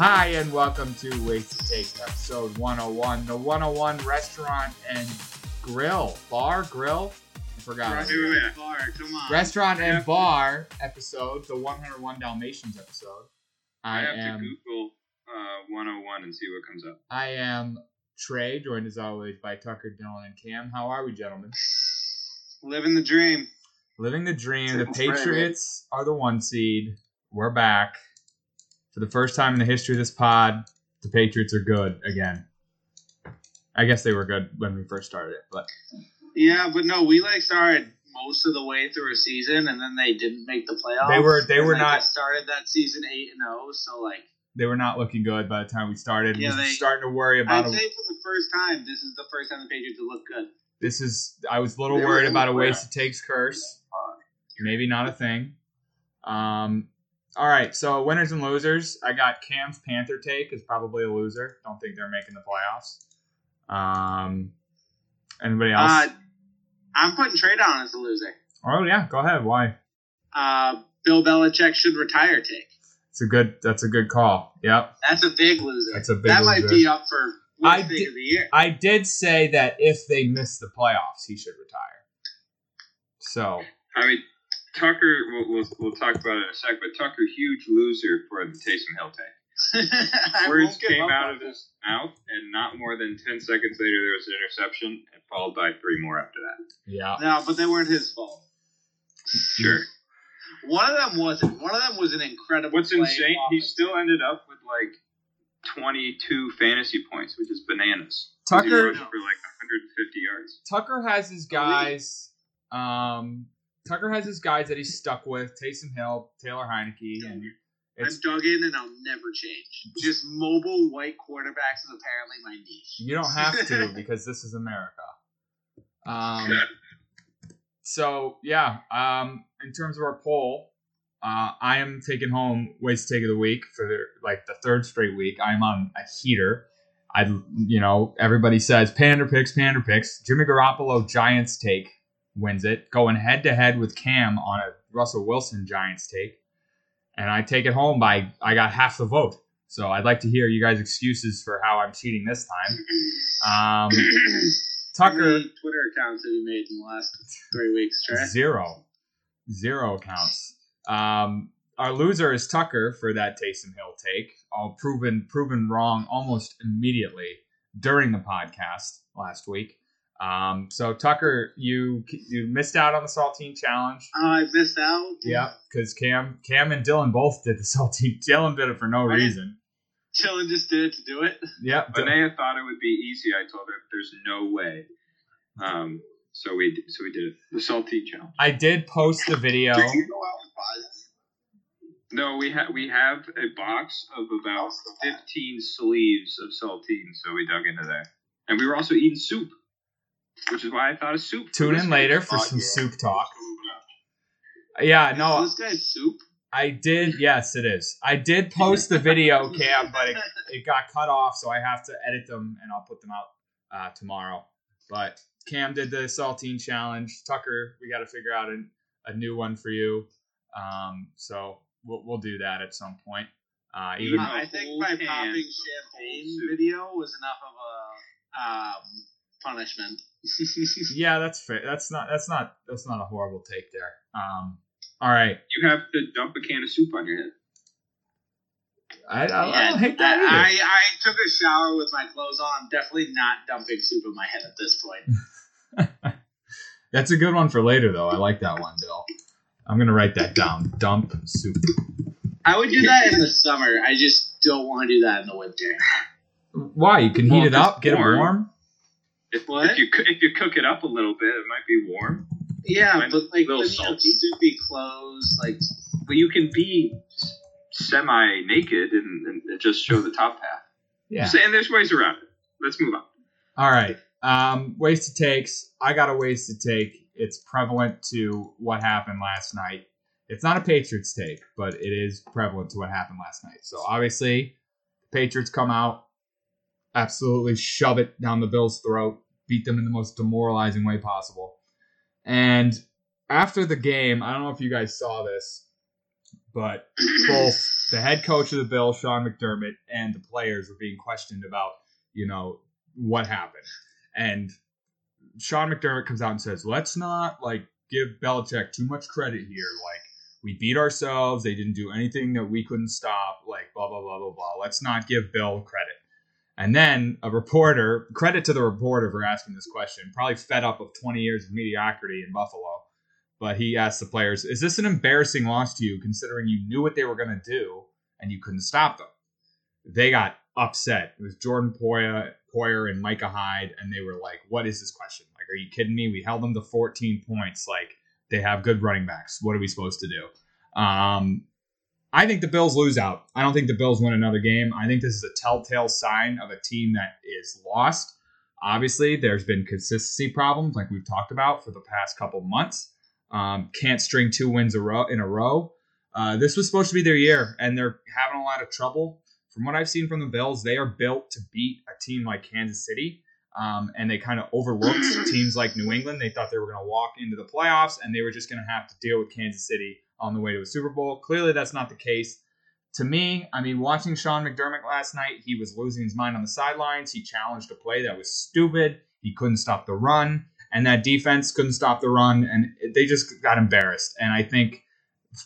Hi, and welcome to Wasted Take, episode 101, the 101 restaurant and grill, bar, grill. I forgot. Right, wait, wait, bar, come on. Restaurant and Yeah. bar episode, the 101 Dalmatians episode. I I have am to Google uh, 101 and see what comes up. I am Trey, joined as always by Tucker, Dylan, and Cam. How are we, gentlemen? Living the dream. Living the dream. The the dream. Patriots are the one seed. We're back. For the first time in the history of this pod, the Patriots are good again. I guess they were good when we first started it, but Yeah, but no, we like started most of the way through a season, and then they didn't make the playoffs. They were- they were they not- just started that season eight and zero. So like, they were not looking good by the time we started. Yeah, we were they- starting to worry about I'd a, say for the first time, this is the first time the Patriots have looked good. this is I was a little They worried about the a wasted takes curse. Maybe not a thing. Um all right, so winners and losers. I got Cam's Panther take is probably a loser. Don't think they're making the playoffs. Um anybody else? Uh, I'm putting Trey down as a loser. oh yeah, go ahead. Why? Uh, Bill Belichick should retire. Take It's a good that's a good call. Yep. that's a big loser. That's a big that might be up for I worst take did- of the year. I did say that if they miss the playoffs, he should retire. So I mean, Tucker, we'll, we'll, we'll talk about it in a sec, but Tucker, huge loser for the Taysom Hill take. I Words came out of his mouth, and not more than 10 seconds later, there was an interception, and followed by three more after that. yeah. No, but they weren't his fault. Sure. One of them wasn't. One of them was an incredible. What's play insane, he still ended up with like 22 fantasy points, which is bananas. 'Cause he Tucker for like 150 yards. Tucker has his guys. Um, Tucker has his guys that he's stuck with: Taysom Hill, Taylor Heinicke, and it's I'm dug in and I'll never change. Just mobile white quarterbacks is apparently my niche. you don't have to because this is America. Um, so yeah. Um, in terms of our poll, uh, I am taking home waste take of the week for the like the third straight week. I'm on a heater. I, you know, everybody says pander picks, pander picks. Jimmy Garoppolo Giants take wins it, going head to head with Cam on a Russell Wilson Giants take, and I take it home by I got half the vote. So I'd like to hear you guys' excuses for how I'm cheating this time. Um, Tucker Twitter accounts have you made in the last three weeks, Trey? zero, zero accounts. Um, our loser is Tucker for that Taysom Hill take, all proven proven wrong almost immediately during the podcast last week. Um, so Tucker, you you missed out on the saltine challenge. Oh, I missed out. Yeah, because Cam Cam and Dylan both did the saltine. Dylan did it for no I reason. Chillin just did it to do it. Yep. Linnea thought it would be easy. I told her there's no way. Um, so we so we did it. The saltine challenge. I did post the video. did you go out and buy No, we have we have a box of about 15 sleeves of saltine, so we dug into there, and we were also eating soup, which is why I thought of soup. Tune in later for some yeah. soup talk. Yeah, no, Is this guy's soup? I did. Yes, it is. I did post the video, Cam, but it, it got cut off, so I have to edit them and I'll put them out uh, tomorrow. But Cam did the saltine challenge. Tucker, we got to figure out a, a new one for you. Um, so we'll, we'll do that at some point. Uh, even I think my popping champagne video was enough of a um, punishment. yeah, that's fair. That's not that's not that's not a horrible take there. Um, all right, You have to dump a can of soup on your head. I, I, I don't hate that either. I, I took a shower with my clothes on. I'm definitely not dumping soup in my head at this point. That's a good one for later, though. I like that one, Bill. I'm gonna write that down. Dump soup. I would do that in the summer. I just don't want to do that in the winter. Why? You can heat Well, it up, get it warm. Warm. If, What? if you if you cook it up a little bit, it might be warm. Yeah, Might but like little then you have salty. soupy clothes, like But you can be semi naked and, and just show the top half. Yeah. So- and there's ways around it. Let's move on. All right. Um, ways to takes. I got a ways to take. It's prevalent to what happened last night. It's not a Patriots take, but it is prevalent to what happened last night. So obviously, the Patriots come out, absolutely shove it down the Bills' throat, beat them in the most demoralizing way possible. And after the game, I don't know if you guys saw this, but both the head coach of the Bills, Sean McDermott, and the players were being questioned about, you know, what happened. And Sean McDermott comes out and says, let's not like give Belichick too much credit here. Like we beat ourselves. They didn't do anything that we couldn't stop. Like blah blah blah blah blah. Let's not give Bill credit. And then a reporter, credit to the reporter for asking this question, probably fed up of 20 years of mediocrity in Buffalo. But he asked the players, Is this an embarrassing loss to you considering you knew what they were going to do and you couldn't stop them? They got upset. It was Jordan Poyer, Poyer and Micah Hyde, and they were like, What is this question? Like, are you kidding me? We held them to 14 points. Like, they have good running backs. What are we supposed to do? Um, I think the Bills lose out. I don't think the Bills win another game. I think this is a telltale sign of a team that is lost. Obviously, there's been consistency problems, like we've talked about for the past couple months. Um, can't string two wins a row in a row. Uh, this was supposed to be their year, and they're having a lot of trouble. From what I've seen from the Bills, they are built to beat a team like Kansas City, um, and they kind of overlooked teams like New England. They thought they were going to walk into the playoffs, and they were just going to have to deal with Kansas City on the way to a Super Bowl. Clearly, that's not the case. To me, I mean, watching Sean McDermott last night, he was losing his mind on the sidelines. He challenged a play that was stupid. He couldn't stop the run, and that defense couldn't stop the run, and they just got embarrassed. And I think,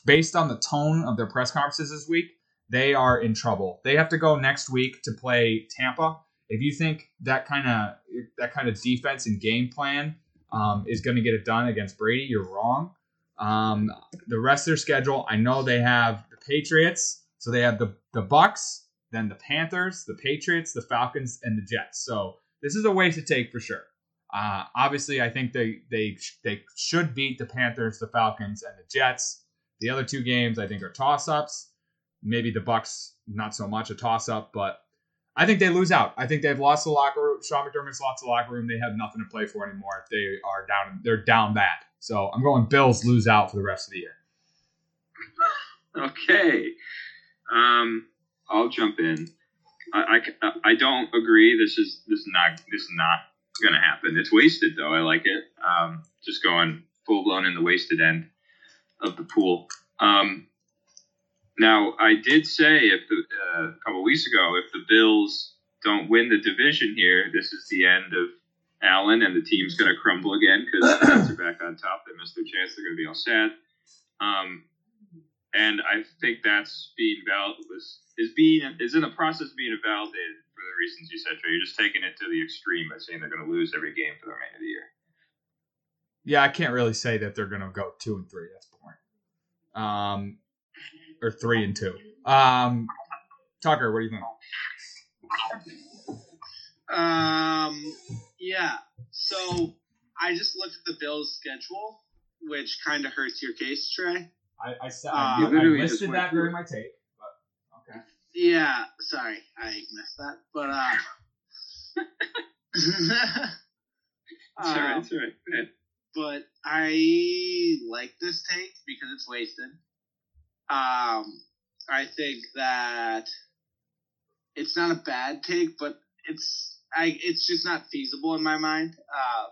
based on the tone of their press conferences this week, they are in trouble. They have to go next week to play Tampa. If you think that kind of that kind of defense and game plan um, is going to get it done against Brady, you're wrong. Um, the rest of their schedule, I know they have the Patriots, so they have the the Bucks, then the Panthers, the Patriots, the Falcons, and the Jets. So this is a way to take for sure. Uh, obviously, I think they they they should beat the Panthers, the Falcons, and the Jets. The other two games I think are toss ups. Maybe the Bucks, not so much a toss up, but I think they lose out. I think they've lost the locker room. Sean McDermott's lost the locker room. They have nothing to play for anymore. They are down. They're down bad. So I'm going Bills lose out for the rest of the year. Okay. Um, I'll jump in. I, I, I don't agree. This is this is not this is not gonna happen. It's wasted though. I like it. Um, just going full blown in the wasted end of the pool. Um, now I did say if the, uh, a couple weeks ago if the Bills don't win the division here, this is the end of Allen, and the team's going to crumble again because the Jets are back on top. They missed their chance. They're going to be all sad. Um, and I think that's being val was is being is in the process of being validated for the reasons you said. Trey. You're just taking it to the extreme by saying they're going to lose every game for the remainder of the year. Yeah, I can't really say that they're going to go two and three. That's boring. Um, or three and two. Um, Tucker, what do you think? Um, yeah. So I just looked at the Bills' schedule, which kind of hurts your case, Trey. I I, said, Uh, I, I listed that through during my take, but okay. Yeah, sorry, I missed that. But uh, It's all right. It's all right. Go ahead. but I like this take because it's wasted. Um, I think that it's not a bad take, but it's I it's just not feasible in my mind. Uh,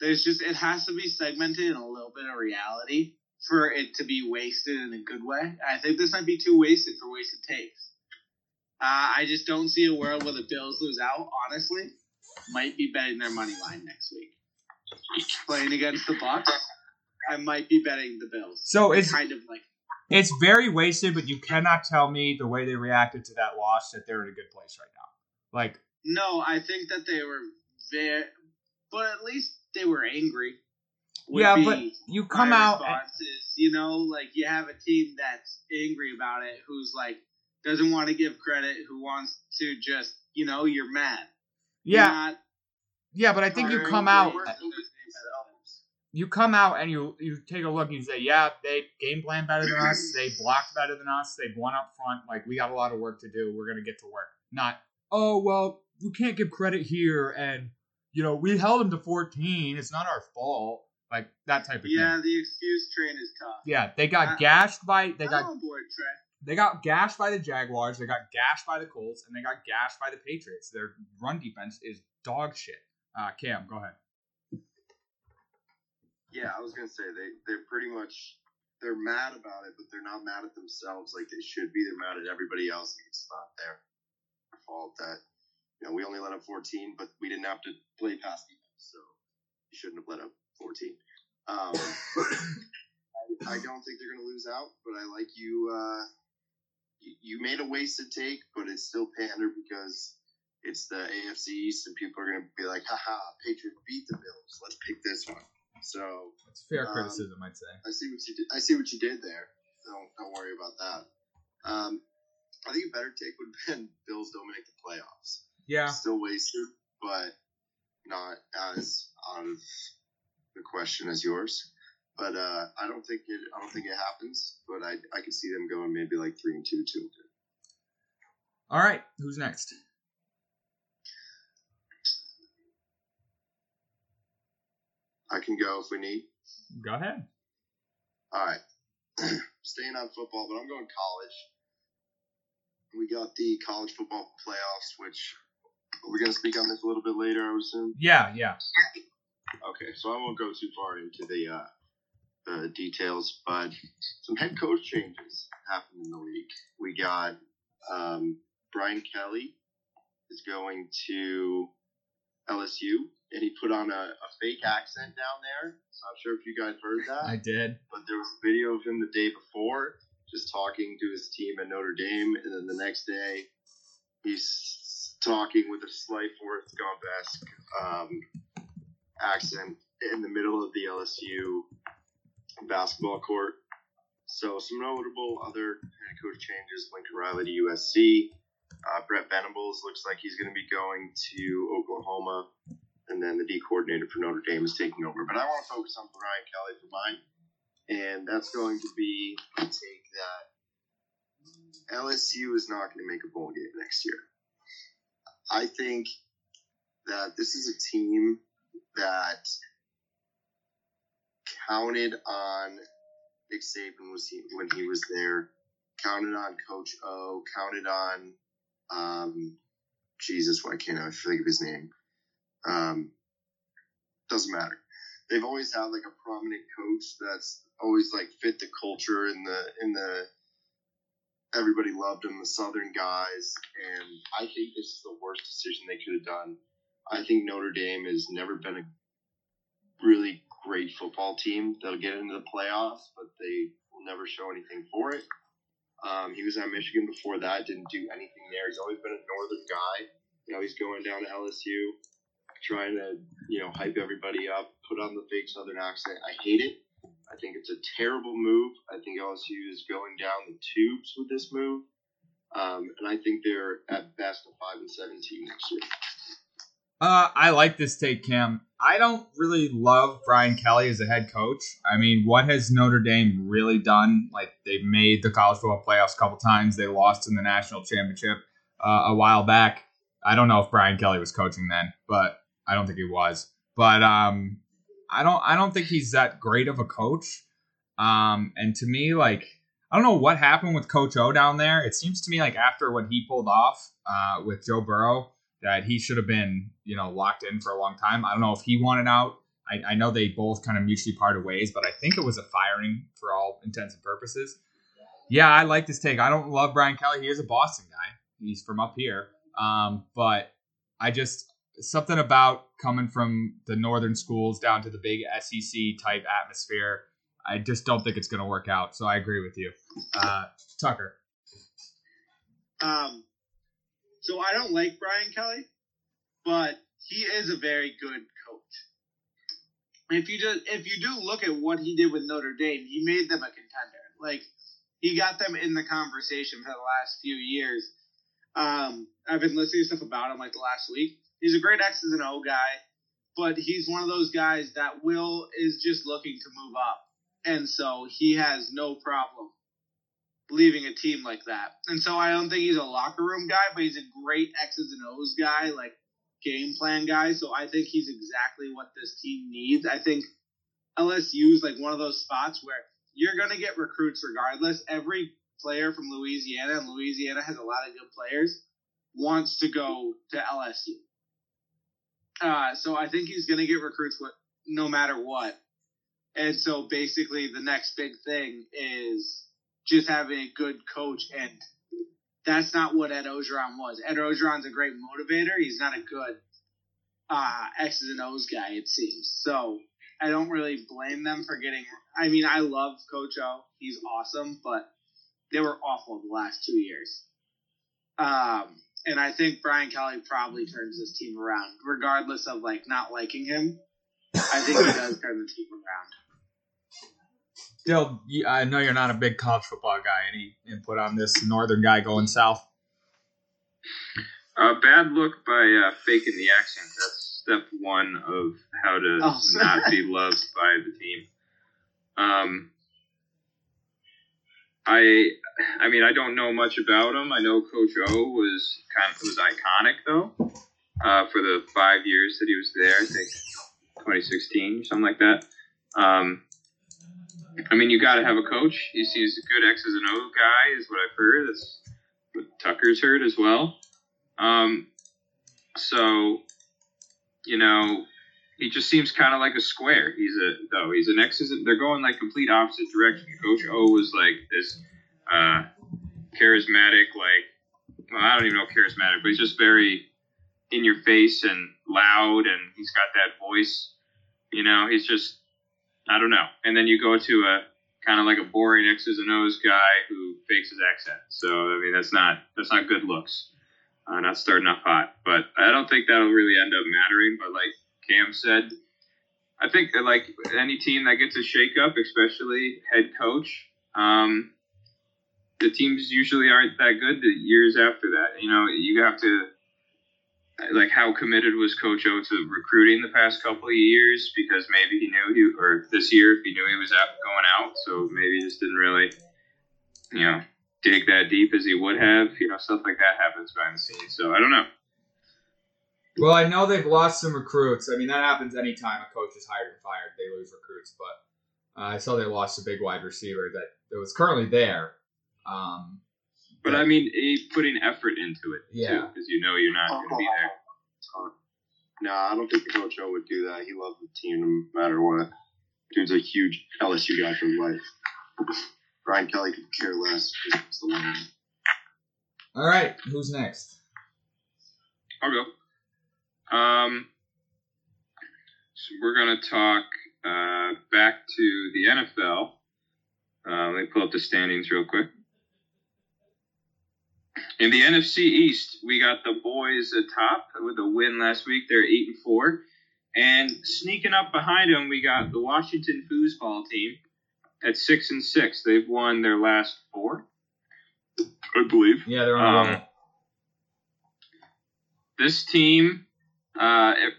there's just it has to be segmented in a little bit of reality for it to be wasted in a good way. I think this might be too wasted for wasted takes. Uh, I just don't see a world where the Bills lose out. Honestly, might be betting their money line next week playing against the Bucks, I might be betting the Bills. So it's kind of like it's very wasted, but you cannot tell me the way they reacted to that loss that they're in a good place right now. Like no. I think that they were very, but at least they were angry. yeah, but you come out. and- you know, like you have a team that's angry about it, who's like doesn't want to give credit, who wants to just, you know, you're mad. You're yeah, yeah, but I think you come out. work through themselves. you come out and you you take a look and you say, yeah, they game plan better than us. They blocked better than us. They won up front. Like we got a lot of work to do. We're gonna get to work. Not oh well, we can't give credit here, and you know we held them to 14. It's not our fault. Like that type of Yeah, thing. the excuse train is tough. Yeah, they got Uh, gashed by they got I'm on board, they got gashed by the Jaguars. They got gashed by the Colts, and they got gashed by the Patriots. Their run defense is dog shit. Uh, Cam, go ahead. Yeah, I was gonna say they they're pretty much they're mad about it, but they're not mad at themselves like they should be. They're mad at everybody else. It's not their fault that you know we only let up 14, but we didn't have to play past defense, so you shouldn't have let up 14. Um, I, I don't think they're going to lose out, but I like you. Uh, you, you made a wasted take, but it's still pander because it's the AFC East, and people are going to be like, haha, Patriots beat the Bills. Let's pick this one. So It's fair Um, criticism, I'd say. I see what you did. I see what you did there. Don't don't worry about that. Um, I think a better take would have been Bills don't make the playoffs. Yeah. Still wasted, but not as out of the question as yours. But uh, I don't think it. I don't think it happens. But I I could see them going maybe like three and two, two. and two. All right. Who's next? I can go if we need. Go ahead. All right. Staying on football, but I'm going college. We got the college football playoffs, which we're going to speak on this a little bit later, I would assume. Yeah, yeah. Okay, so I won't go too far into the uh, the details, but some head coach changes happened in the league. We got um, Brian Kelly is going to LSU, and he put on a, a fake accent down there. I'm not sure if you guys heard that I did. but there was a video of him the day before just talking to his team at Notre Dame, and then the next day he's talking with a slight Forrest Gump esque um, accent in the middle of the LSU basketball court. So some notable other head coach changes: Lincoln Riley to USC. Uh, Brent Venables looks like he's going to be going to Oklahoma, and then the D coordinator for Notre Dame is taking over. But I want to focus on Brian Kelly for mine and that's going to be a take that LSU is not going to make a bowl game next year. I think that this is a team that counted on Nick Saban was he, when he was there, counted on Coach O, counted on um, Jesus. Why can't I think of his name? Um, doesn't matter they've always had like a prominent coach that's always like fit the culture in the in the everybody loved him the southern guys and i think this is the worst decision they could have done i think notre dame has never been a really great football team they'll get into the playoffs but they will never show anything for it um, he was at michigan before that didn't do anything there he's always been a northern guy now he's going down to lsu trying to you know hype everybody up, put on the fake Southern accent. I hate it. I think it's a terrible move. I think LSU is going down the tubes with this move, um, and I think they're at best a five and seventeen next year. Uh, I like this take, Cam. I don't really love Brian Kelly as a head coach. I mean, what has Notre Dame really done? Like, they've made the college football playoffs a couple times. They lost in the national championship uh, a while back. I don't know if Brian Kelly was coaching then, but I don't think he was. But um, I don't. I don't think he's that great of a coach. Um, and to me, like, I don't know what happened with Coach O down there. It seems to me like after what he pulled off uh, with Joe Burrow, that he should have been, you know, locked in for a long time. I don't know if he wanted out. I, I know they both kind of mutually parted ways, but I think it was a firing for all intents and purposes. Yeah, I like this take. I don't love Brian Kelly. He is a Boston guy. He's from up here. Um, but I just something about coming from the northern schools down to the big SEC type atmosphere. I just don't think it's going to work out. So I agree with you, uh, Tucker. Um, so I don't like Brian Kelly, but he is a very good coach. If you just if you do look at what he did with Notre Dame, he made them a contender. Like he got them in the conversation for the last few years. Um, I've been listening to stuff about him like the last week. He's a great X's and O guy, but he's one of those guys that will is just looking to move up, and so he has no problem leaving a team like that. And so I don't think he's a locker room guy, but he's a great X's and O's guy, like game plan guy. So I think he's exactly what this team needs. I think LSU is like one of those spots where you're going to get recruits regardless. Every player from Louisiana, and Louisiana has a lot of good players, wants to go to LSU. Uh, so I think he's going to get recruits no matter what. And so basically, the next big thing is just having a good coach, and that's not what Ed Orgeron was. Ed Orgeron's a great motivator. He's not a good uh, X's and O's guy, it seems. So I don't really blame them for getting. I mean, I love Coach O. He's awesome, but they were awful the last two years. Um, and I think Brian Kelly probably turns this team around, regardless of like not liking him. I think he does turn the team around. Still, I know you're not a big college football guy. Any input on this northern guy going south? Uh, bad look by uh, faking the accent. That's step one of how to Oh. not be loved by the team. Um, I, I mean, I don't know much about him. I know Coach O was kind of was iconic though, uh, for the five years that he was there. I think 2016 or something like that. Um, I mean, you got to have a coach. He seems a good X's and O guy, is what I've heard. That's what Tucker's heard as well. Um, so, you know, he just seems kind of like a square. He's a though. He's an ex. They're going like complete opposite direction. Coach O was like this uh, charismatic, like well, I don't even know charismatic, but he's just very in your face and loud, and he's got that voice. You know, he's just I don't know. And then you go to a kind of like a boring X's and O's guy who fakes his accent. So I mean, that's not that's not good looks. Uh, not starting off hot, but I don't think that'll really end up mattering. But like Cam said, I think like any team that gets a shakeup, especially head coach, um, the teams usually aren't that good the years after that. You know, you have to like how committed was Coach O to recruiting the past couple of years because maybe he knew he or this year if he knew he was out, going out, so maybe just didn't really, you know, dig that deep as he would have. You know, stuff like that happens behind the scenes. So I don't know. Well, I know they've lost some recruits. I mean, that happens anytime a coach is hired and fired; they lose recruits. But uh, I saw they lost a big wide receiver that, that was currently there. Um, But I mean, he putting effort into it Yeah. because you know you're not going to be there. No, I don't think the coach O would do that. He loves the team no matter what. Dude's a huge LSU guy for life. Brian Kelly could care less. It's the one. all right, who's next? I'll go. Um, so we're gonna talk uh, back to the NFL. Uh, let me pull up the standings real quick. In the NFC East, we got the boys atop with a win last week. They're eight and four, and sneaking up behind them, we got the Washington Foosball team at six and six. They've won their last four, I believe Yeah, they're on a Um, this team uh, it-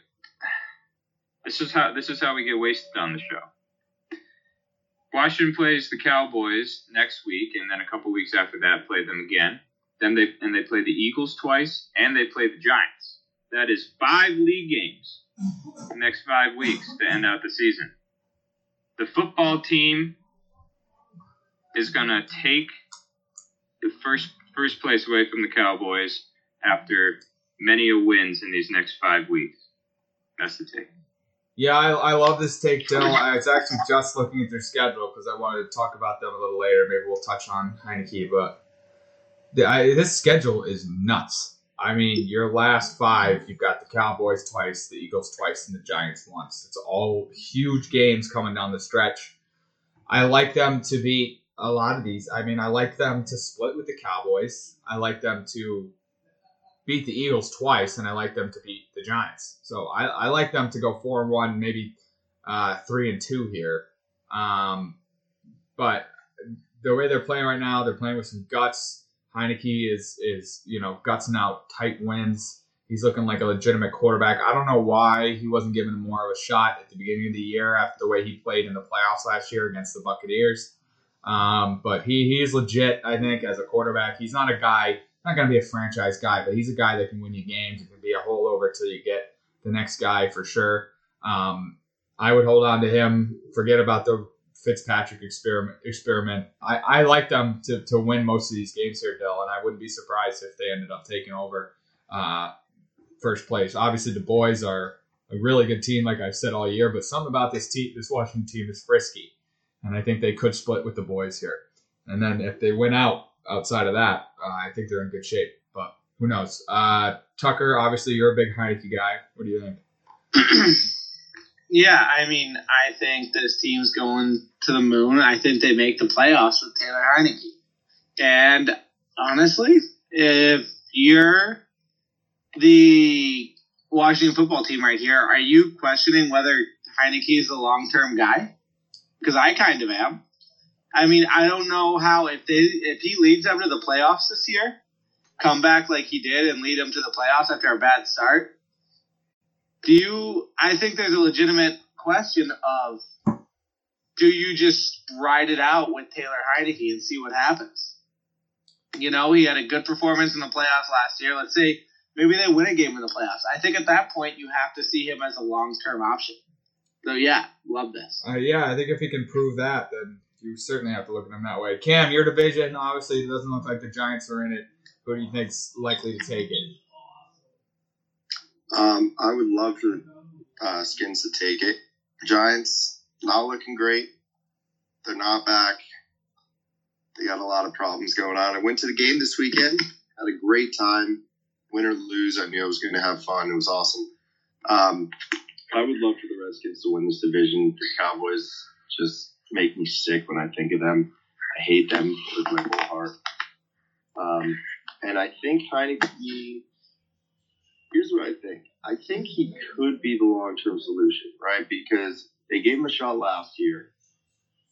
this is how this is how we get wasted on the show. Washington plays the Cowboys next week, and then a couple weeks after that, play them again. Then they and they play the Eagles twice, and they play the Giants. That is five league games the next five weeks to end out the season. The football team is gonna take the first first place away from the Cowboys after many a wins in these next five weeks. That's the take. Yeah, I, I love this take, Dill. I was actually just looking at their schedule because I wanted to talk about them a little later. Maybe we'll touch on Heinicke, but the, I, this schedule is nuts. I mean, your last five, you've got the Cowboys twice, the Eagles twice, and the Giants once. It's all huge games coming down the stretch. I like them to beat a lot of these. I mean, I like them to split with the Cowboys. I like them to beat the Eagles twice, and I like them to beat the Giants. So I, I like them to go four and one, maybe uh, three and two here. Um, but the way they're playing right now, they're playing with some guts. Heinicke is is you know gutsing out tight wins. He's looking like a legitimate quarterback. I don't know why he wasn't given more of a shot at the beginning of the year after the way he played in the playoffs last year against the Buccaneers. Um, but he he is legit, I think, as a quarterback. He's not a guy not going to be a franchise guy, but he's a guy that can win you games and can be a holdover till you get the next guy for sure. Um, I would hold on to him. Forget about the Fitzpatrick experiment. Experiment. I, I like them to, to win most of these games here, Dill, and I wouldn't be surprised if they ended up taking over uh, first place. Obviously, the boys are a really good team, like I've said all year. But something about this team, this Washington team, is frisky, and I think they could split with the boys here. And then if they win out outside of that, uh, I think they're in good shape. But who knows? Uh, Tucker, obviously you're a big Heinicke guy. What do you think? yeah, I mean, I think this team's going to the moon. I think they make the playoffs with Taylor Heinicke. And honestly, if you're the Washington football team right here, are you questioning whether Heinicke is the long term guy? Because I kind of am. I mean, I don't know how if they if he leads them to the playoffs this year, come back like he did and lead them to the playoffs after a bad start. Do you? I think there's a legitimate question of do you just ride it out with Taylor Heinicke and see what happens? You know, he had a good performance in the playoffs last year. Let's say maybe they win a game in the playoffs. I think at that point you have to see him as a long term option. So yeah, love this. Uh, yeah, I think if he can prove that, then you certainly have to look at them that way. Cam, your division obviously it doesn't look like the Giants are in it. Who do you think's likely to take it? Um, I would love for the uh, Skins to take it. Giants not looking great. They're not back. They got a lot of problems going on. I went to the game this weekend. Had a great time. Win or lose, I knew I was going to have fun. It was awesome. Um, I would love for the Redskins to win this division. The Cowboys just make me sick when I think of them. I hate them with my whole heart. Um, and I think Heinicke. Here's what I think. I think he could be the long-term solution, right? Because they gave him a shot last year,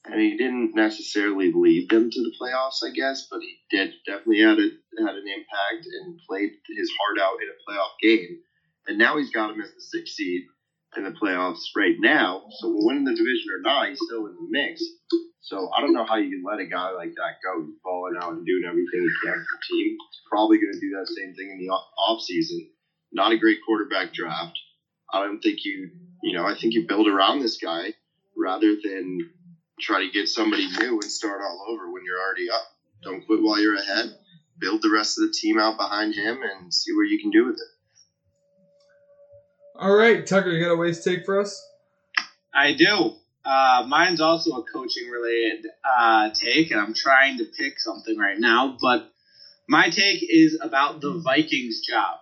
and he didn't necessarily lead them to the playoffs, I guess, but he did definitely had a, had an impact and played his heart out in a playoff game. And now he's got him as the sixth seed in the playoffs right now. So winning the division or not, he's still in the mix. So I don't know how you can let a guy like that go. Balling out and doing everything he can for the team. He's probably going to do that same thing in the off season. Not a great quarterback draft. I don't think you, you know, I think you build around this guy rather than try to get somebody new and start all over when you're already up. Don't quit while you're ahead. Build the rest of the team out behind him and see what you can do with it. All right, Tucker, you got a waste take for us? I do. Uh, mine's also a coaching related uh, take, and I'm trying to pick something right now. But my take is about the Vikings job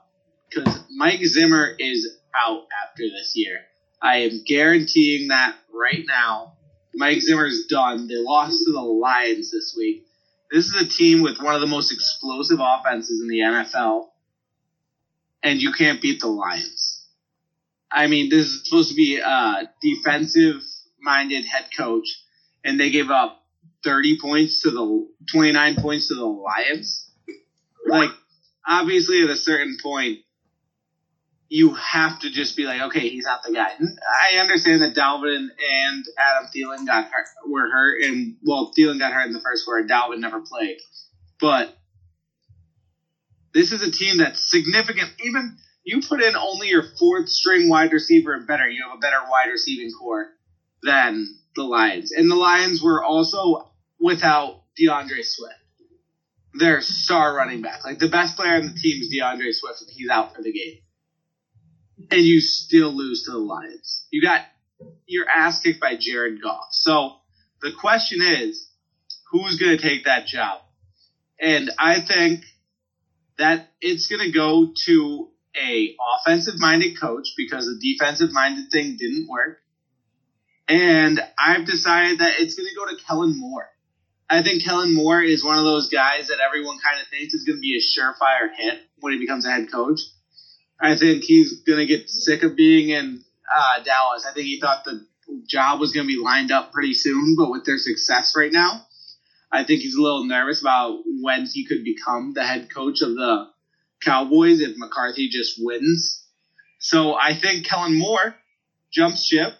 because Mike Zimmer is out after this year. I am guaranteeing that right now. Mike Zimmer's done. They lost to the Lions this week. This is a team with one of the most explosive offenses in the NFL, and you can't beat the Lions. I mean, this is supposed to be a defensive minded head coach, and they gave up 30 points to the 29 points to the Lions. Like, obviously, at a certain point, you have to just be like, okay, he's not the guy. I understand that Dalvin and Adam Thielen got hurt, were hurt, and well, Thielen got hurt in the first quarter. Dalvin never played, but this is a team that's significant. Even you put in only your fourth string wide receiver and better, you have a better wide receiving core than the Lions. And the Lions were also without D'Andre Swift, their star running back. Like the best player on the team is D'Andre Swift, and he's out for the game. And you still lose to the Lions. You got your ass kicked by Jared Goff. So the question is, who's going to take that job? And I think that it's going to go to a offensive minded coach because the defensive minded thing didn't work. And I've decided that it's going to go to Kellen Moore. I think Kellen Moore is one of those guys that everyone kind of thinks is going to be a surefire hit when he becomes a head coach. I think he's going to get sick of being in uh, Dallas. I think he thought the job was going to be lined up pretty soon, but with their success right now, I think he's a little nervous about when he could become the head coach of the Cowboys if McCarthy just wins. So I think Kellen Moore jumps ship,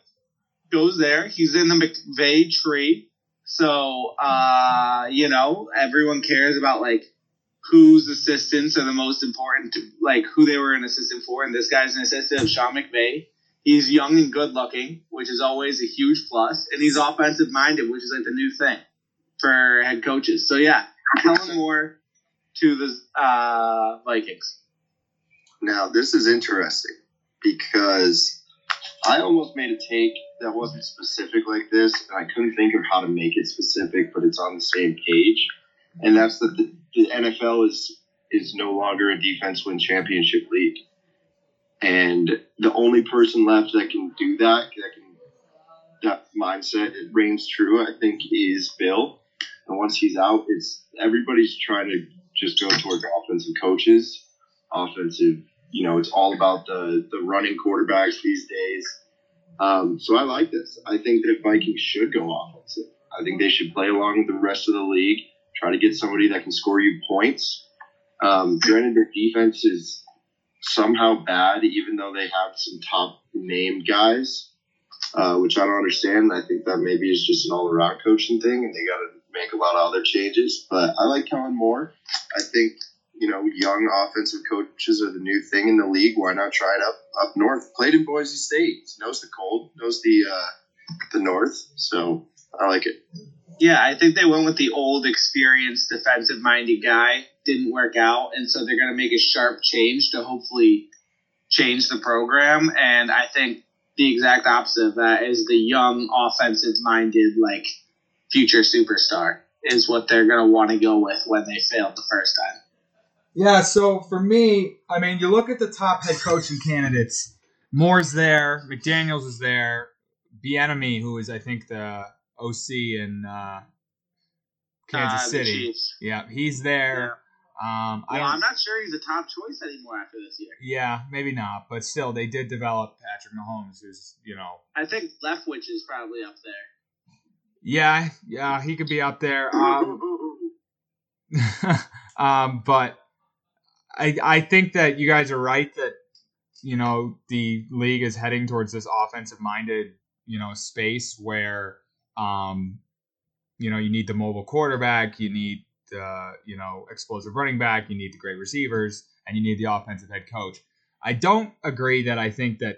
goes there. He's in the McVay tree. So, uh, you know, everyone cares about like whose assistants are the most important to like who they were an assistant for. And this guy's an assistant of Sean McVay. He's young and good looking, which is always a huge plus, and he's offensive minded, which is like the new thing for head coaches. So yeah, Kellen Moore to the uh, Vikings. Now this is interesting because I almost made a take that wasn't specific like this, and I couldn't think of how to make it specific, but it's on the same page. And that's that the, the NFL is is no longer a defense win championship league. And the only person left that can do that, that can that mindset it reigns true, I think, is Bill. And once he's out, it's everybody's trying to just go towards offensive coaches, offensive. You know, it's all about the the running quarterbacks these days. Um, so I like this. I think that Vikings should go offensive. I think they should play along with the rest of the league. Try to get somebody that can score you points. Um, granted, their defense is somehow bad, even though they have some top named guys, uh, which I don't understand. I think that maybe is just an all around coaching thing, and they got to make a lot of other changes. But I like Kellen Moore. I think you know young offensive coaches are the new thing in the league. Why not try it up up north? Played in Boise State, knows the cold, knows the uh, the north. So I like it. Yeah, I think they went with the old, experienced, defensive minded guy. Didn't work out, and so they're going to make a sharp change to hopefully change the program. And I think the exact opposite of that is the young, offensive minded, like future superstar is what they're going to want to go with when they failed the first time. Yeah, so for me, I mean, you look at the top head coaching candidates. Moore's there, McDaniels is there, Bieniemy, who is I think the OC in uh, Kansas Uh, City. Yeah, he's there. Um, I Well, don't, I'm not sure he's a top choice anymore after this year. yeah, maybe not, but still, they did develop Patrick Mahomes, who's you know, I think Leftwich is probably up there. Yeah, yeah, he could be up there. Um, um, but I I think that you guys are right that you know the league is heading towards this offensive minded you know space where um you know you need the mobile quarterback, you need the you know explosive running back, you need the great receivers, and you need the offensive head coach. I don't agree that I think that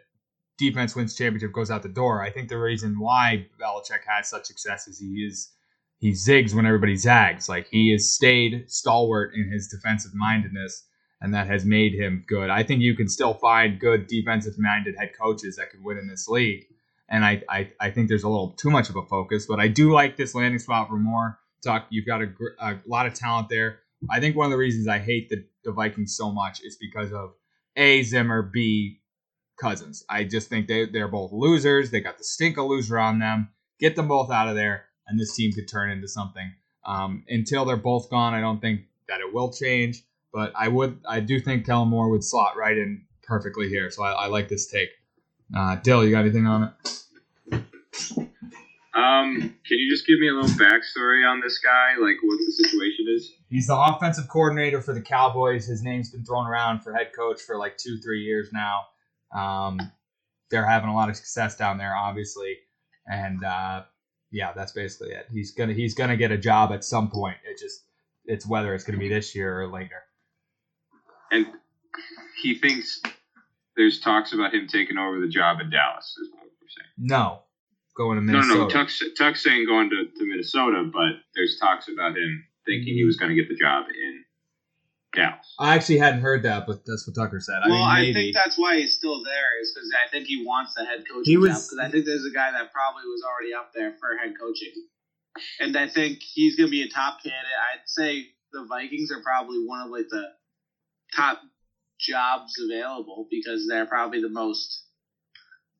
defense wins championship goes out the door. I think the reason why Belichick has such success is he is he zigs when everybody zags. Like he has stayed stalwart in his defensive mindedness, and that has made him good. I think you can still find good defensive minded head coaches that could win in this league. And I, I, I think there's a little too much of a focus, but I do like this landing spot for Moore. Talk, you've got a, a lot of talent there. I think one of the reasons I hate the, the Vikings so much is because of A, Zimmer, B, Cousins. I just think they, they're both losers. They got the stink of loser on them. Get them both out of there, and this team could turn into something. Um, until they're both gone, I don't think that it will change. But I would, I do think Kellen Moore would slot right in perfectly here. So I, I like this take. Uh, Dill, you got anything on it? Um, can you just give me a little backstory on this guy, like what the situation is? He's the offensive coordinator for the Cowboys. His name's been thrown around for head coach for like two, three years now. Um, they're having a lot of success down there, obviously, and uh, yeah, that's basically it. He's gonna he's gonna get a job at some point. It just it's whether it's gonna be this year or later. And he thinks there's talks about him taking over the job in Dallas. Is what we're saying. No, going to No, Minnesota. no, Tuck's, Tuck's saying going to, to Minnesota, but there's talks about him thinking he was going to get the job in Dallas. I actually hadn't heard that, but that's what Tucker said. I well, mean, I think that's why he's still there, is because I think he wants the head coaching He was- job. Because I think there's a guy that probably was already up there for head coaching, and I think he's going to be a top candidate. I'd say the Vikings are probably one of like the top jobs available because they're probably the most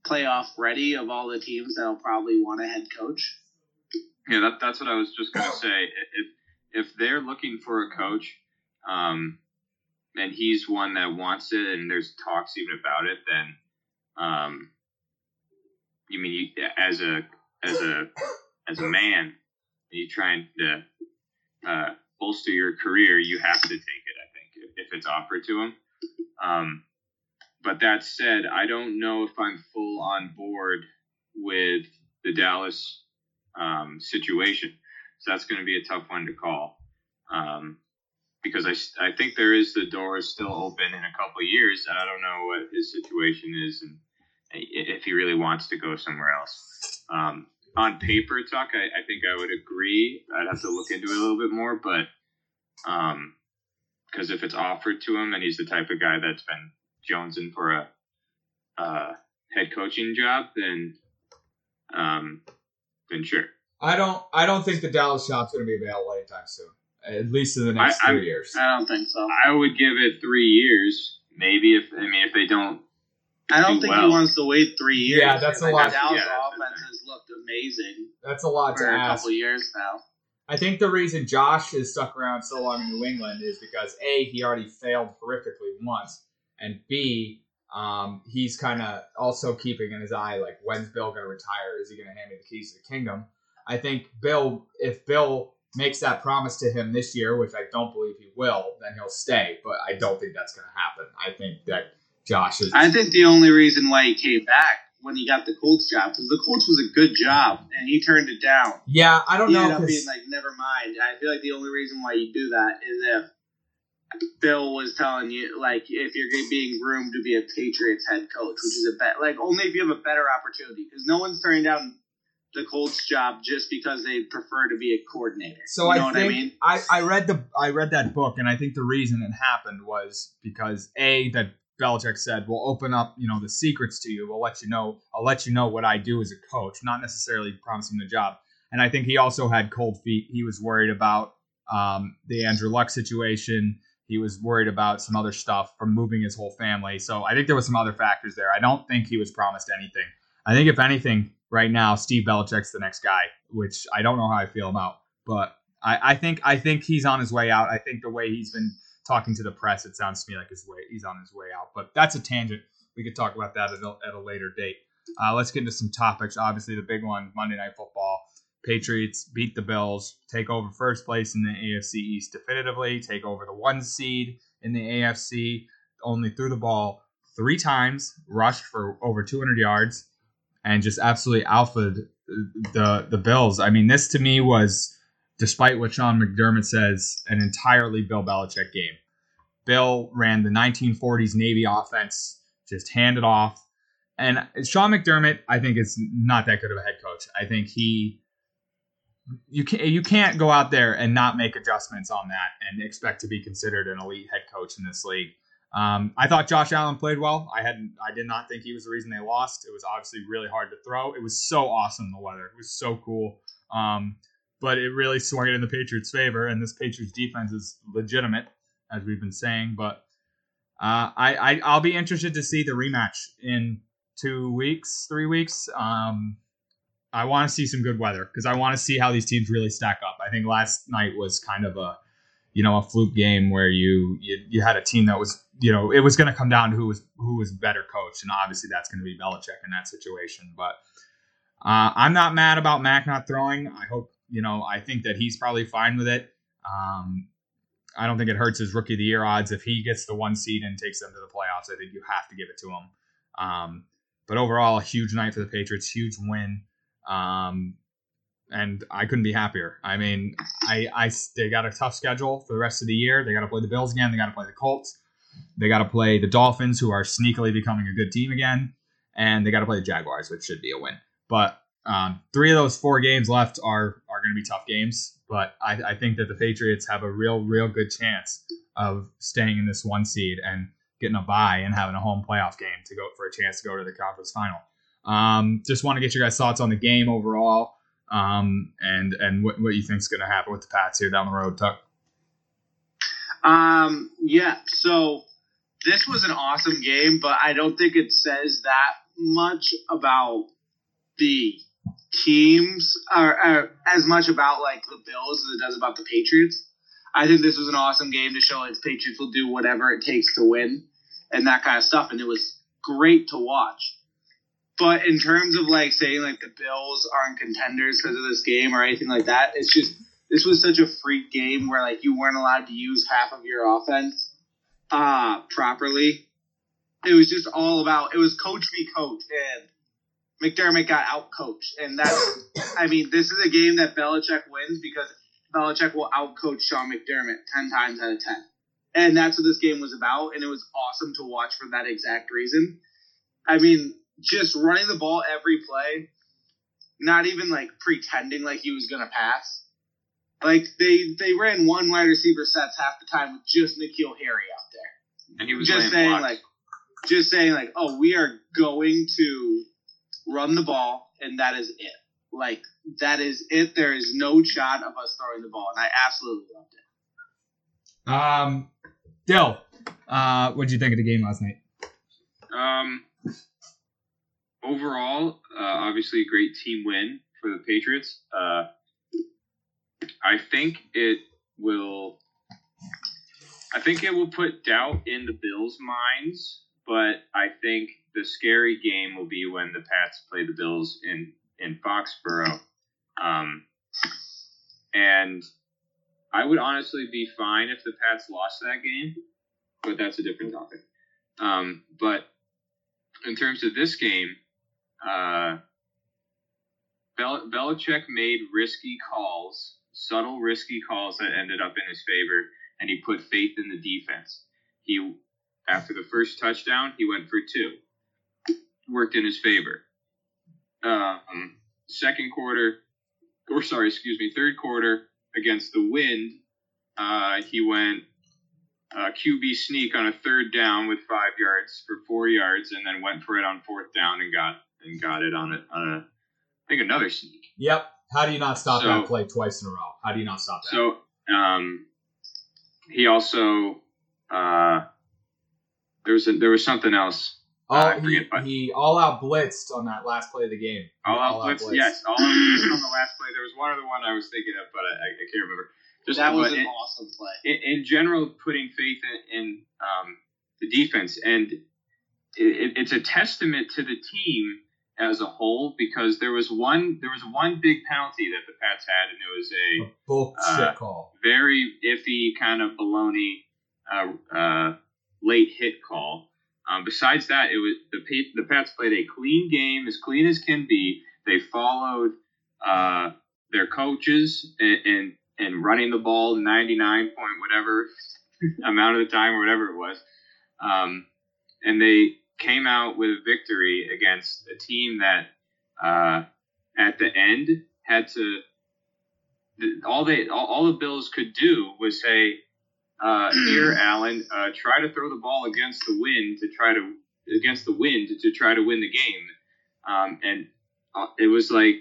playoff ready of all the teams that'll probably want a head coach. Yeah, that, that's what I was just going to say. If if they're looking for a coach, um, and he's one that wants it, and there's talks even about it, then, um, you mean you, as a as a as a man, you trying to uh, bolster your career, you have to take it. I think if, if it's offered to him. Um, but that said, I don't know if I'm full on board with the Dallas um, situation. So that's going to be a tough one to call. Um, because I, I think there is the door is still open in a couple of years, I don't know what his situation is and if he really wants to go somewhere else. Um, on paper, Tuck, I, I think I would agree. I'd have to look into it a little bit more, but um, because if it's offered to him and he's the type of guy that's been jonesing for a uh, head coaching job, then um, then sure. I don't. I don't think the Dallas job's going to be available anytime soon. At least in the next I- 3 I'm- years. I don't think so. I would give it three years, maybe if I mean if they don't. I don't do think well. he wants to wait three years. Yeah, that's a lot. Dallas Yeah, offense has looked amazing That's a lot for to a ask. couple years now. I think the reason Josh is stuck around so long in New England is because a he already failed horrifically once, and b um, he's kind of also keeping in his eye like when's Bill going to retire? Is he going to hand me the keys to the kingdom? I think Bill, if Bill makes that promise to him this year, which I don't believe he will, then he'll stay. But I don't think that's going to happen. I think that Josh is. I think the only reason why he came back when he got the Colts job because the Colts was a good job and he turned it down. yeah, I don't He know ended up being like, never mind. I feel like the only reason why you do that is if Bill was telling you, like, if you're being groomed to be a Patriots head coach, which is a bet, like, only if you have a better opportunity. Because no one's turning down the Colts job just because they prefer to be a coordinator. So you know I what think I mean? I, I read the I read that book and I think the reason it happened was because a that Belichick said we'll open up you know the secrets to you. We'll let you know I'll let you know what I do as a coach not necessarily promising the job. And I think he also had cold feet. He was worried about um, the Andrew Luck situation. He was worried about some other stuff from moving his whole family. So I think there was some other factors there. I don't think he was promised anything. I think if anything right now Steve Belichick's the next guy which I don't know how I feel about but I, I think I think he's on his way out. I think the way he's been talking to the press, it sounds to me like his way he's on his way out. But that's a tangent. We could talk about that at a, at a later date. Uh, let's get into some topics. Obviously, the big one: Monday Night Football. Patriots beat the Bills, take over first place in the AFC East definitively, take over the one seed in the AFC. Only threw the ball three times, rushed for over 200 yards, and just absolutely alphaed uh, the the Bills. I mean, this to me was, despite what Sean McDermott says, an entirely Bill Belichick game. Bill ran the 1940s Navy offense, just handed off. And Sean McDermott, I think, is not that good of a head coach. I think he you can't you can't go out there and not make adjustments on that and expect to be considered an elite head coach in this league. Um, I thought Josh Allen played well. I hadn't I did not think he was the reason they lost. It was obviously really hard to throw. It was so awesome the weather. It was so cool. Um, but it really swung it in the Patriots' favor, and this Patriots defense is legitimate, as we've been saying. But uh, I, I I'll be interested to see the rematch in two weeks, three weeks. Um, I want to see some good weather because I want to see how these teams really stack up. I think last night was kind of a, you know, a fluke game where you you, you had a team that was, you know, it was going to come down to who was who was better coach, and obviously that's going to be Belichick in that situation. But uh, I'm not mad about Mac not throwing. I hope, you know, I think that he's probably fine with it. Um, I don't think it hurts his rookie of the year odds if he gets the one seed and takes them to the playoffs. I think you have to give it to him. Um, but overall, a huge night for the Patriots, huge win. Um, and I couldn't be happier. I mean, I, I they got a tough schedule for the rest of the year. They got to play the Bills again. They got to play the Colts. They got to play the Dolphins, who are sneakily becoming a good team again, and they got to play the Jaguars, which should be a win. But um, three of those four games left are are going to be tough games. But I, I think that the Patriots have a real, real good chance of staying in this one seed and getting a bye and having a home playoff game to go for a chance to go to the conference final. Um, just want to get your guys' thoughts on the game overall, um, and and what, what you think is going to happen with the Pats here down the road, Tuck. Um, yeah, so this was an awesome game, but I don't think it says that much about the teams or, or as much about like the Bills as it does about the Patriots. I think this was an awesome game to show like the Patriots will do whatever it takes to win and that kind of stuff, and it was great to watch. But in terms of like saying like the Bills aren't contenders because of this game or anything like that, it's just this was such a freak game where like you weren't allowed to use half of your offense uh properly. It was just all about it was coach v coach and McDermott got out coached. And that's I mean, this is a game that Belichick wins because Belichick will out coach Sean McDermott ten times out of ten. And that's what this game was about, and it was awesome to watch for that exact reason. I mean, just running the ball every play, not even like pretending like he was gonna pass. Like they they ran one wide receiver sets half the time with just N'Keal Harry out there. And he was Just saying blocks. like just saying like, oh, we are going to run the ball, and that is it. Like that is it. There is no shot of us throwing the ball, and I absolutely loved it. Um, Dill, uh, what did you think of the game last night? Um, overall, uh, obviously a great team win for the Patriots. Uh, I think it will. I think it will put doubt in the Bills' minds, but I think the scary game will be when the Pats play the Bills in in Foxborough. Um, and I would honestly be fine if the Pats lost that game, but that's a different topic. Um, but in terms of this game, uh, Bel- Belichick made risky calls, subtle risky calls that ended up in his favor, and he put faith in the defense. He, after the first touchdown, he went for two, worked in his favor. Um, second quarter, or sorry, excuse me, third quarter against the wind, uh, he went uh, QB sneak on a third down with five yards for four yards, and then went for it on fourth down and got and got it on a, on a I think another sneak. Yep. How do you not stop So- that play twice in a row? How do you not stop that? So um, he also uh, there was a, there was something else. all, I he, forget, but- he all out blitzed on that last play of the game. All out All-out blitz, blitz. yes, all out blitz on the last play. There was one other one I was thinking of, but I, I, I can't remember. Just that was an in- awesome play. in, in general, putting faith in, in um, the defense, and it, it, it's a testament to the team as a whole because there was one there was one big penalty that the Pats had, and it was a A bullshit Uh, call. very iffy kind of baloney uh, uh, late hit call. Um, besides that, it was the the Pats played a clean game, as clean as can be. They followed uh, their coaches and, and and running the ball ninety nine point whatever amount of the time or whatever it was, um, and they came out with a victory against a team that uh, at the end had to all they all, all the Bills could do was say, uh, "Here, Allen, uh, try to throw the ball against the wind to try to against the wind to try to win the game." Um, and uh, it was like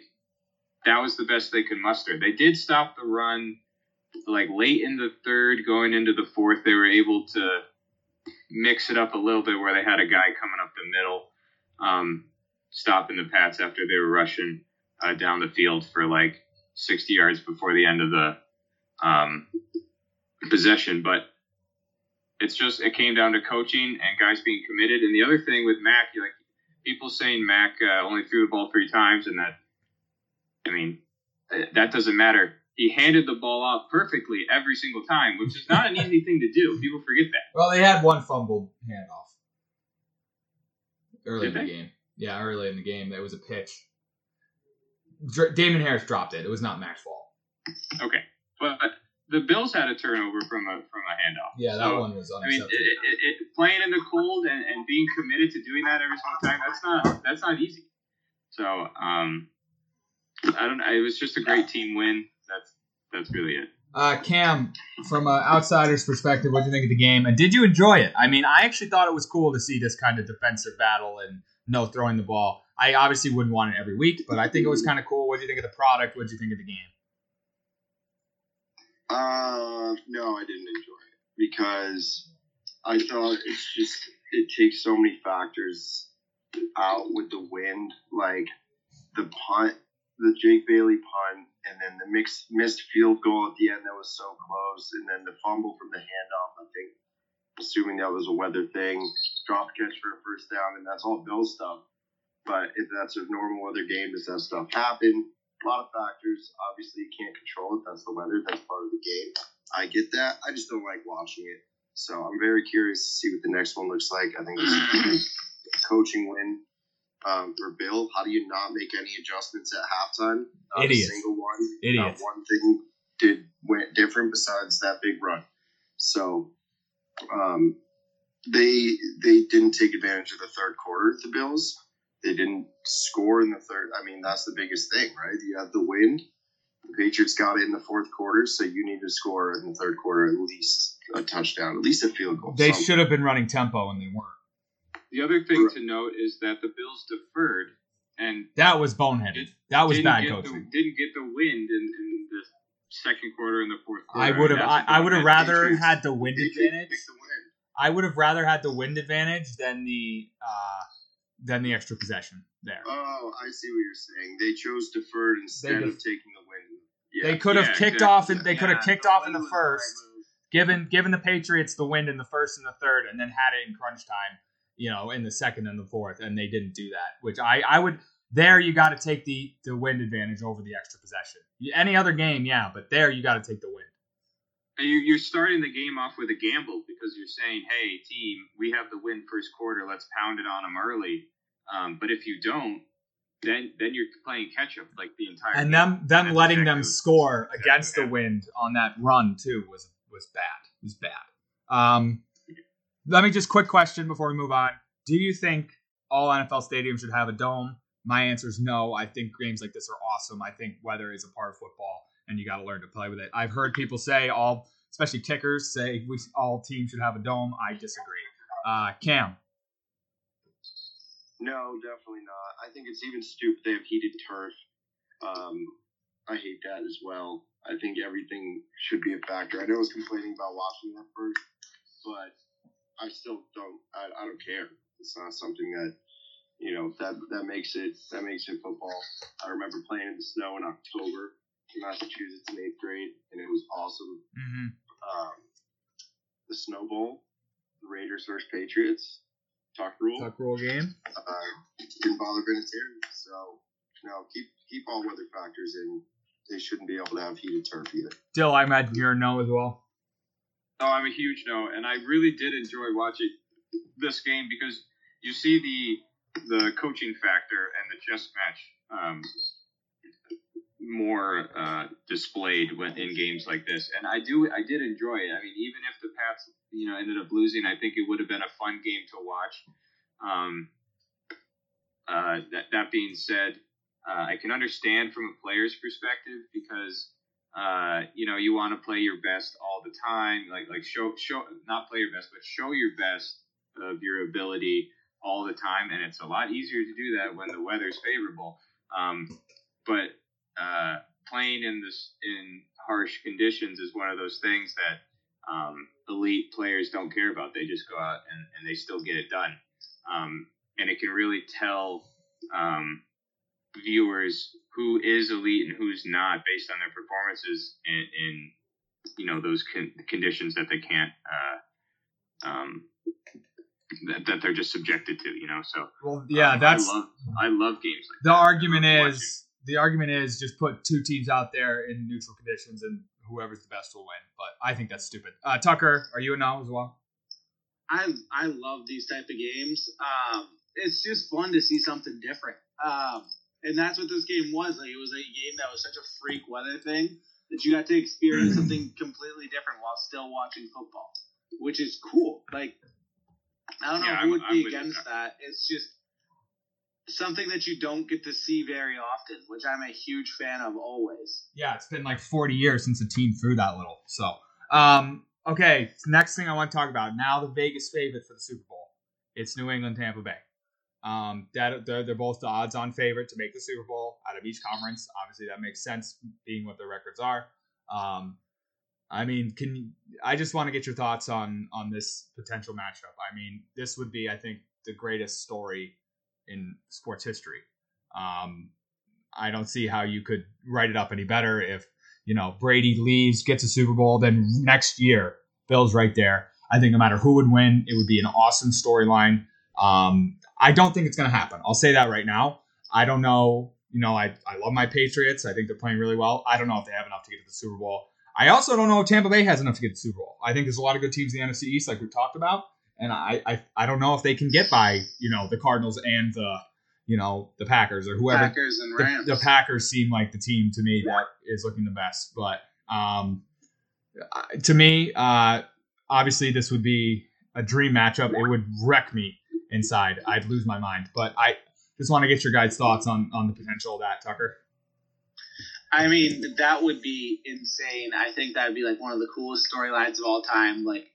that was the best they could muster. They did stop the run, like late in the third, going into the fourth. They were able to mix it up a little bit, where they had a guy coming up the middle, um, stopping the Pats after they were rushing uh, down the field for like 60 yards before the end of the um, possession. But it's just it came down to coaching and guys being committed. And the other thing with Mac, like people saying Mac uh, only threw the ball three times, and that I mean uh, that doesn't matter. He handed the ball off perfectly every single time, which is not an easy thing to do. People forget that. Well, they had one fumbled handoff early Did in the they? game. Yeah, early in the game, that was a pitch. Dr- Damien Harris dropped it. It was not Mac's fault. Okay, but the Bills had a turnover from a from a handoff. Yeah, that So, one was I mean, it, it, it, playing in the cold and, and being committed to doing that every single time, that's not that's not easy. So, um, I don't know. It was just a great team win. That's that's really it. Uh, Cam, from an outsider's perspective, what do you think of the game? And did you enjoy it? I mean, I actually thought it was cool to see this kind of defensive battle and no throwing the ball. I obviously wouldn't want it every week, but I think it was kind of cool. What do you think of the product? What do you think of the game? Uh, no, I didn't enjoy it because I thought it's just it takes so many factors out with the wind, like the punt, the Jake Bailey punt, and then the mixed missed field goal at the end that was so close, and then the fumble from the handoff. I think, assuming that was a weather thing, drop catch for a first down, and that's all Bill stuff. But if that's a normal weather game, does that stuff happen? a lot of factors. Obviously, you can't control it. That's the weather. That's part of the game. I get that. I just don't like watching it. So I'm very curious to see what the next one looks like. I think this is a coaching win um, for Bill. How do you not make any adjustments at halftime? Not Idiots. a single one. Idiots. Not one thing did went different besides that big run. So um, they they didn't take advantage of the third quarter. The Bills they didn't score in the third. I mean, that's the biggest thing, right? You have the win. The Patriots got it in the fourth quarter, so you need to score in the third quarter at least a touchdown, at least a field goal. They something. should have been running tempo, and they weren't. The other thing to note is that the Bills deferred and That was boneheaded. That was didn't bad coaching. The, didn't get the wind in, in the second quarter and the fourth quarter. I would have. That's I, a I would have rather Patriots- had the wind Patriots advantage. the win. I would have rather had the wind advantage than the uh, than the extra possession there. Oh, I see what you're saying. They chose deferred instead They of taking the win. Yeah. they could have yeah, kicked exactly. off and they could have kicked off in the wind the right first, given given the Patriots the wind in the first and the third, and then had it in crunch time, you know, in the second and the fourth, and they didn't do that. Which I I would there you got to take the the wind advantage over the extra possession. Any other game, yeah, but there you got to take the win. And you're, starting the game off with a gamble because you're saying, "Hey, team, we have the win first quarter. Let's pound it on them early." Um, but if you don't, then then you're playing catch up like the entire. and game. them them That's letting them score against the wind on that run too was was bad. Was bad. Um, let me just quick question before we move on. Do you think all NFL stadiums should have a dome? My answer is no. I think games like this are awesome. I think weather is a part of football, and you got to learn to play with it. I've heard people say all, especially kickers, say we all teams should have a dome. I disagree. Uh, Cam, No, definitely not. I think it's even stupid they have heated turf. Um, I hate that as well. I think everything should be a factor. I know I was complaining about watching that first, but I still don't. I, I don't care. It's not something that you know that that makes it that makes it football. I remember playing in the snow in October in Massachusetts in eighth grade, and it was awesome. mm-hmm. Um, the Snow Bowl, Raiders versus Patriots, talk rule tuck rule game. uh, didn't bother Vinatieri. So, no, keep keep all weather factors in. They shouldn't be able to have heated turf either. Dill, I imagine you're no as well. Oh, I'm a huge no, and I really did enjoy watching this game because you see the the coaching factor and the chess match um, more uh, displayed when in games like this, and I do I did enjoy it. I mean, even if the Pats you know ended up losing, I think it would have been a fun game to watch. Um, uh, that that being said, uh, I can understand from a player's perspective because uh, you know, you want to play your best all the time, like like show show not play your best, but show your best of your ability all the time, and it's a lot easier to do that when the weather's favorable. Um, but uh, playing in this in harsh conditions is one of those things that um, elite players don't care about. They just go out and, and they still get it done, um, and it can really tell um, viewers who is elite and who's not based on their performances in, in you know those con- conditions that they can't uh, um, that, that they're just subjected to you know so Well, yeah, um, that's I love I love games like the that. argument I love is the argument is just put two teams out there in neutral conditions and whoever's the best will win. But I think that's stupid. Uh, Tucker, are you a no as well? I I love these type of games. Um, it's just fun to see something different. Um, and that's what this game was. Like it was a game that was such a freak weather thing that you got to experience something completely different while still watching football, which is cool. Like I don't know Yeah, who would I'm be with you against there. that. It's just something that you don't get to see very often, which I'm a huge fan of always. Yeah, it's been like 40 years since a team threw that little. So, um, okay, next thing I want to talk about now the Vegas favorite for the Super Bowl. It's New England Tampa Bay. Um, that they're, they're both the odds-on favorite to make the Super Bowl out of each conference. Obviously, that makes sense, being what their records are. Um, I mean, can I just want to get your thoughts on on this potential matchup? I mean, this would be, I think, the greatest story in sports history. Um, I don't see how you could write it up any better if you know Brady leaves, gets a Super Bowl, then next year Bill's right there. I think no matter who would win, it would be an awesome storyline. Um, I don't think it's going to happen. I'll say that right now. I don't know. You know, I, I love my Patriots. I think they're playing really well. I don't know if they have enough to get to the Super Bowl. I also don't know if Tampa Bay has enough to get to the Super Bowl. I think there's a lot of good teams in the NFC East, like we've talked about, and I, I I don't know if they can get by you know the Cardinals and the you know the Packers or whoever Packers and the, Rams. the Packers seem like the team to me that is looking the best. But um, to me, uh, obviously, this would be a dream matchup. It would wreck me inside. I'd lose my mind. But I just want to get your guys' thoughts on on the potential of that, Tucker. I mean, that would be insane. I think that would be like one of the coolest storylines of all time. Like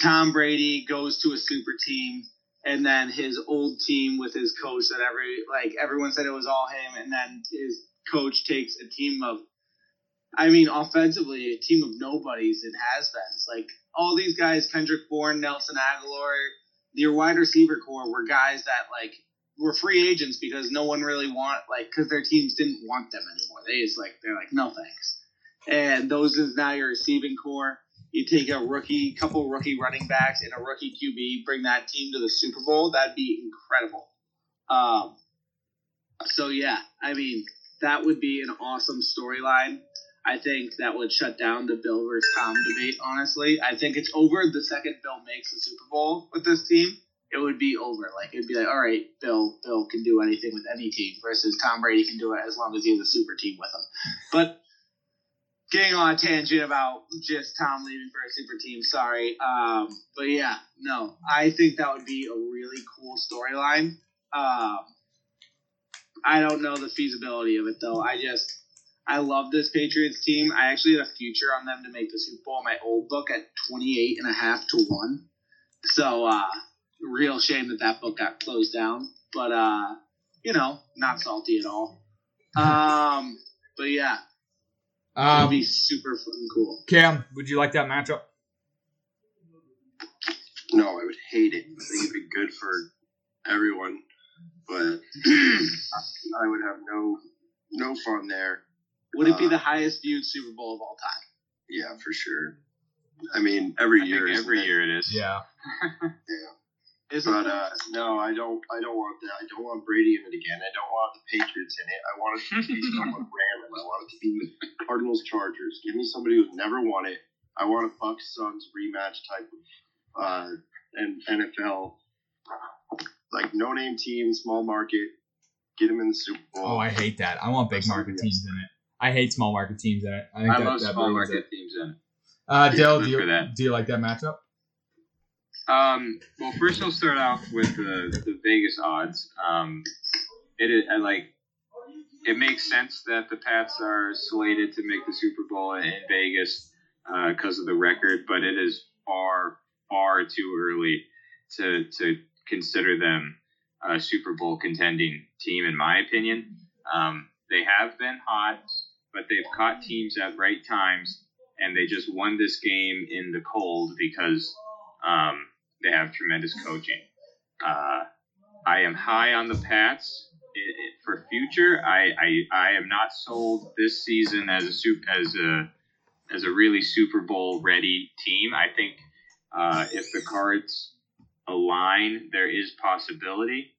Tom Brady goes to a super team and then his old team with his coach that every like everyone said it was all him, and then his coach takes a team of, I mean, offensively a team of nobodies. It has been. It's like all these guys, Kendrick Bourne, Nelson Agholor, your wide receiver core were guys that like were free agents because no one really want like because their teams didn't want them anymore. They just like they're like no thanks. And those is now your receiving core. You take a rookie, couple rookie running backs, and a rookie QB, bring that team to the Super Bowl. That'd be incredible. Um, so yeah, I mean that would be an awesome storyline. I think that would shut down the Bill versus Tom debate. Honestly, I think it's over the second Bill makes the Super Bowl with this team. It would be over. Like it'd be like, all right, Bill, Bill can do anything with any team versus Tom Brady can do it as long as he has a super team with him. But getting on a tangent about just Tom leaving for a super team. Sorry, um, but yeah, no, I think that would be a really cool storyline. Um, I don't know the feasibility of it though. I just I love this Patriots team. I actually had a future on them to make the Super Bowl in my old book at 28 and a half to 1. So, uh, real shame that that book got closed down. But, uh, you know, not salty at all. Um, but yeah, it would Um, be super fucking cool. Cam, would you like that matchup? No, I would hate it. I think it'd be good for everyone, but I would have no no fun there. Would it be Uh, the highest viewed Super Bowl of all time? Yeah, for sure. I mean, every I year, think every it? year it is. Yeah. Is it? But uh, no, I don't. I don't want that. I don't want Brady in it again. I don't want the Patriots in it. I want it to be someone random. I want it to be Cardinals Chargers. Give me somebody who's never won it. I want a Bucks Suns rematch type of uh, and NFL like no name team, small market. Get them in the Super Bowl. Oh, I hate that. I want big market teams in it. I hate small market teams in it. I think I that, love that small market it. teams in it. Uh, Good do you, that. do you like that matchup? Um, well, first I'll start off with the, the Vegas odds. Um, it is I like it makes sense that the Pats are slated to make the Super Bowl in Vegas because of the record, but it is far far too early to to consider them a Super Bowl contending team, in my opinion. Um, they have been hot, but they've caught teams at right times, and they just won this game in the cold because um, they have tremendous coaching. Uh, I am high on the Pats i i for future. I, I I am not sold this season as a sup- as a as a really Super Bowl ready team. I think uh, if the cards align, there is possibility.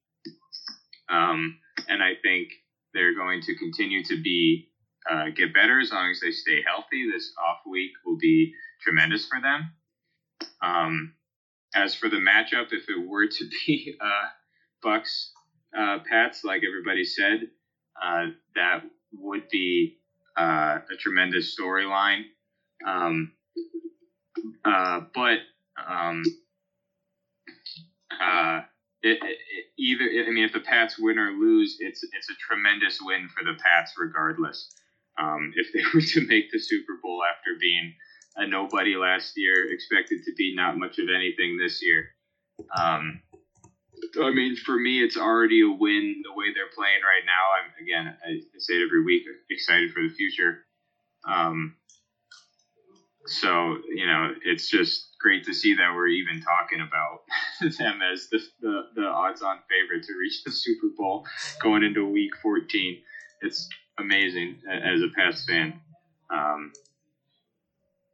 Um, and I think they're going to continue to be uh, get better as long as they stay healthy. This off week will be tremendous for them. Um, as for the matchup, if it were to be uh, Bucks uh, Pats, like everybody said, uh, that would be uh, a tremendous storyline. Um, uh, but um, it, it either I mean, if the Pats win or lose, it's it's a tremendous win for the Pats, regardless. Um, if they were to make the Super Bowl after being a nobody last year, expected to be not much of anything this year. Um, I mean, for me, it's already a win the way they're playing right now. I'm again, I say it every week, excited for the future. Um, so you know, it's just great to see that we're even talking about them as the, the, the odds-on favorite to reach the Super Bowl going into Week 14. It's amazing as a Pats fan. Um,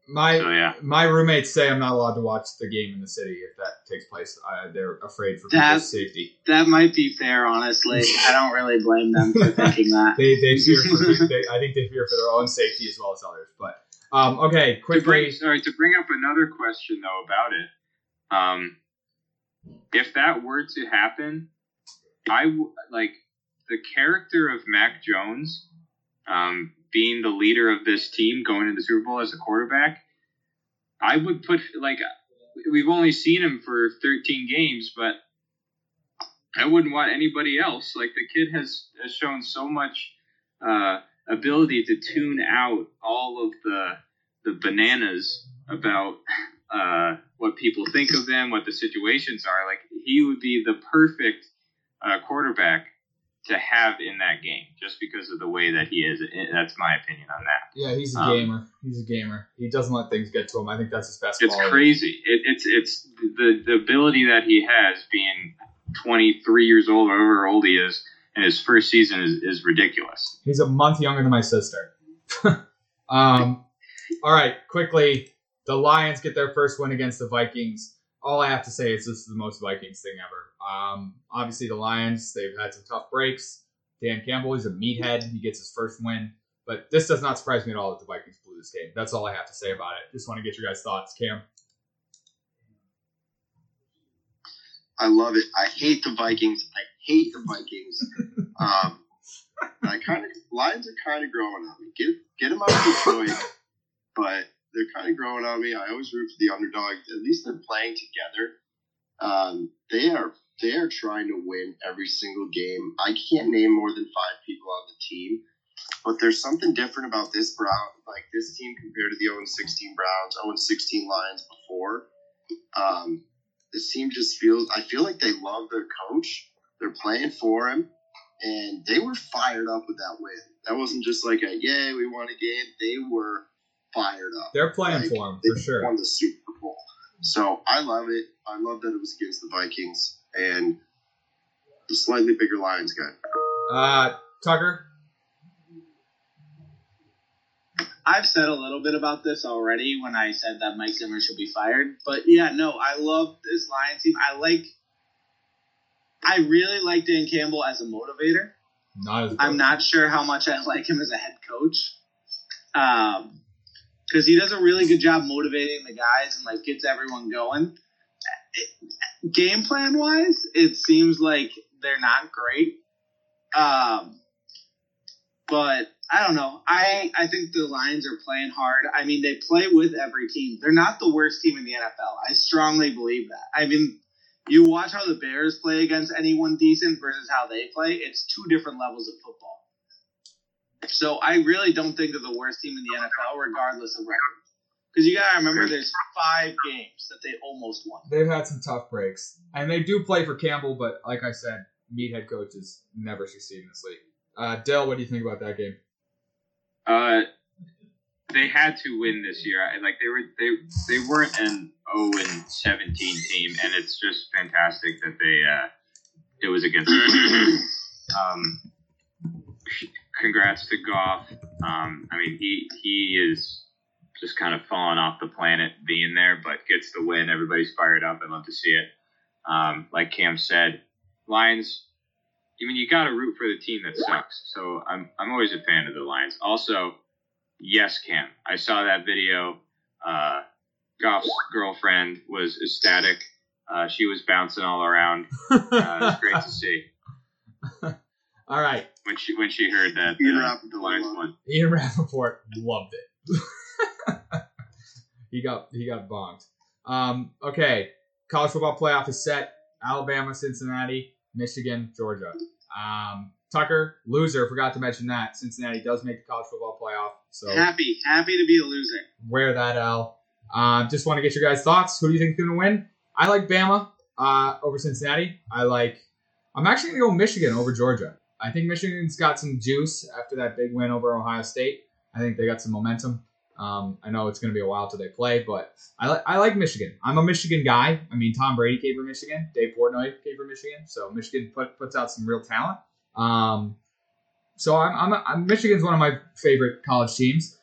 My so yeah, my roommates say I'm not allowed to watch the game in the city if that takes place. Uh, they're afraid for That- people's safety. That might be fair, honestly. I don't really blame them for thinking that. They they fear for they, I think they fear for their own safety as well as others. But um, okay, to bring, quickly. sorry to bring up another question though about it. Um, if that were to happen, I w- like the character of Mac Jones, um, being the leader of this team going into the Super Bowl as a quarterback. I would put like we've only seen him for 13 games, but I wouldn't want anybody else. Like the kid has, has shown so much uh, ability to tune out all of the the bananas about uh, what people think of them, what the situations are. Like he would be the perfect uh, quarterback to have in that game, just because of the way that he is. That's my opinion on that. Yeah, he's a Um, gamer. He's a gamer. He doesn't let things get to him. I think that's his best. It's quality. crazy. It, it's it's the the ability that he has, being 23 years old, or however old he is, and his first season is, is ridiculous. He's a month younger than my sister. um, all right, quickly, the Lions get their first win against the Vikings. All I have to say is this is the most Vikings thing ever. Um, obviously, the Lions they've had some tough breaks. Dan Campbell, he's a meathead. He gets his first win, but this does not surprise me at all that the Vikings blew this game. That's all I have to say about it. Just want to get your guys' thoughts, Cam. I love it. I hate the Vikings. I hate the Vikings. um, I kind of Lions are kind of growing on me. Get get them out of Detroit, but they're kind of growing on me. I always root for the underdog. At least they're playing together. Um, they are they are trying to win every single game. I can't name more than five people on the team, but there's something different about this Brown, like this team compared to the 0 16 Browns, 0 16 Lions before. Um, this team just feels. I feel like they love their coach. They're playing for him, and they were fired up with that win. That wasn't just like a yay, we won a game. They were fired up. They're playing Like, for him they for sure. won the Super Bowl. So I love it. I love that it was against the Vikings and the slightly bigger Lions guy. Uh, Tucker, I've said a little bit about this already when I said that Mike Zimmer should be fired. But yeah, no, I love this Lions team. I like, I really like Dan Campbell as a motivator. not as. I'm not sure how much I like him as a head coach. Um, because he does a really good job motivating the guys and like gets everyone going. It- game plan wise, it seems like they're not great. Um, but I don't know. I I think the Lions are playing hard. I mean, they play with every team. They're not the worst team in the NFL. I strongly believe that. I mean, you watch how the Bears play against anyone decent versus how they play. It's two different levels of football. So I really don't think they're the worst team in the NFL, regardless of record. Because you gotta remember, there's five games that they almost won. They've had some tough breaks, and they do play for Campbell. But like I said, meathead coaches never succeed in this league. Uh, Dell, what do you think about that game? Uh, they had to win this year. I- Like they were, they they weren't an 0 and 17 team, and it's just fantastic that they uh, it was against. um, congrats to Goff. Um, I mean, he he is just kind of falling off the planet being there, but gets the win. Everybody's fired up. I love to see it. Um, like Cam said, Lions. I mean, you got to root for the team that sucks. So I'm I'm always a fan of the Lions. Also, yes, Cam. I saw that video. Uh, Goff's girlfriend was ecstatic. Uh, she was bouncing all around. Uh, it was great to see All right, when she when she heard that Ian uh, Rapoport the Lions loved won. Ian Rapoport loved it. he got he got bonked. Um, okay, college football playoff is set. Alabama, Cincinnati, Michigan, Georgia. Um, Tucker, loser. Forgot to mention that Cincinnati does make the college football playoff. So Happy, happy to be a loser. wear that L. Uh, just want to get your guys' thoughts. Who do you think is going to win? I like Bama uh, over Cincinnati. I like. I'm actually going to go Michigan over Georgia. I think Michigan's got some juice after that big win over Ohio State. I think they got some momentum. Um, I know it's going to be a while till they play, but I like I like Michigan. I'm a Michigan guy. I mean, Tom Brady came from Michigan. Dave Portnoy came from Michigan. So Michigan put, puts out some real talent. Um, so I'm, I'm, a, I'm Michigan's one of my favorite college teams.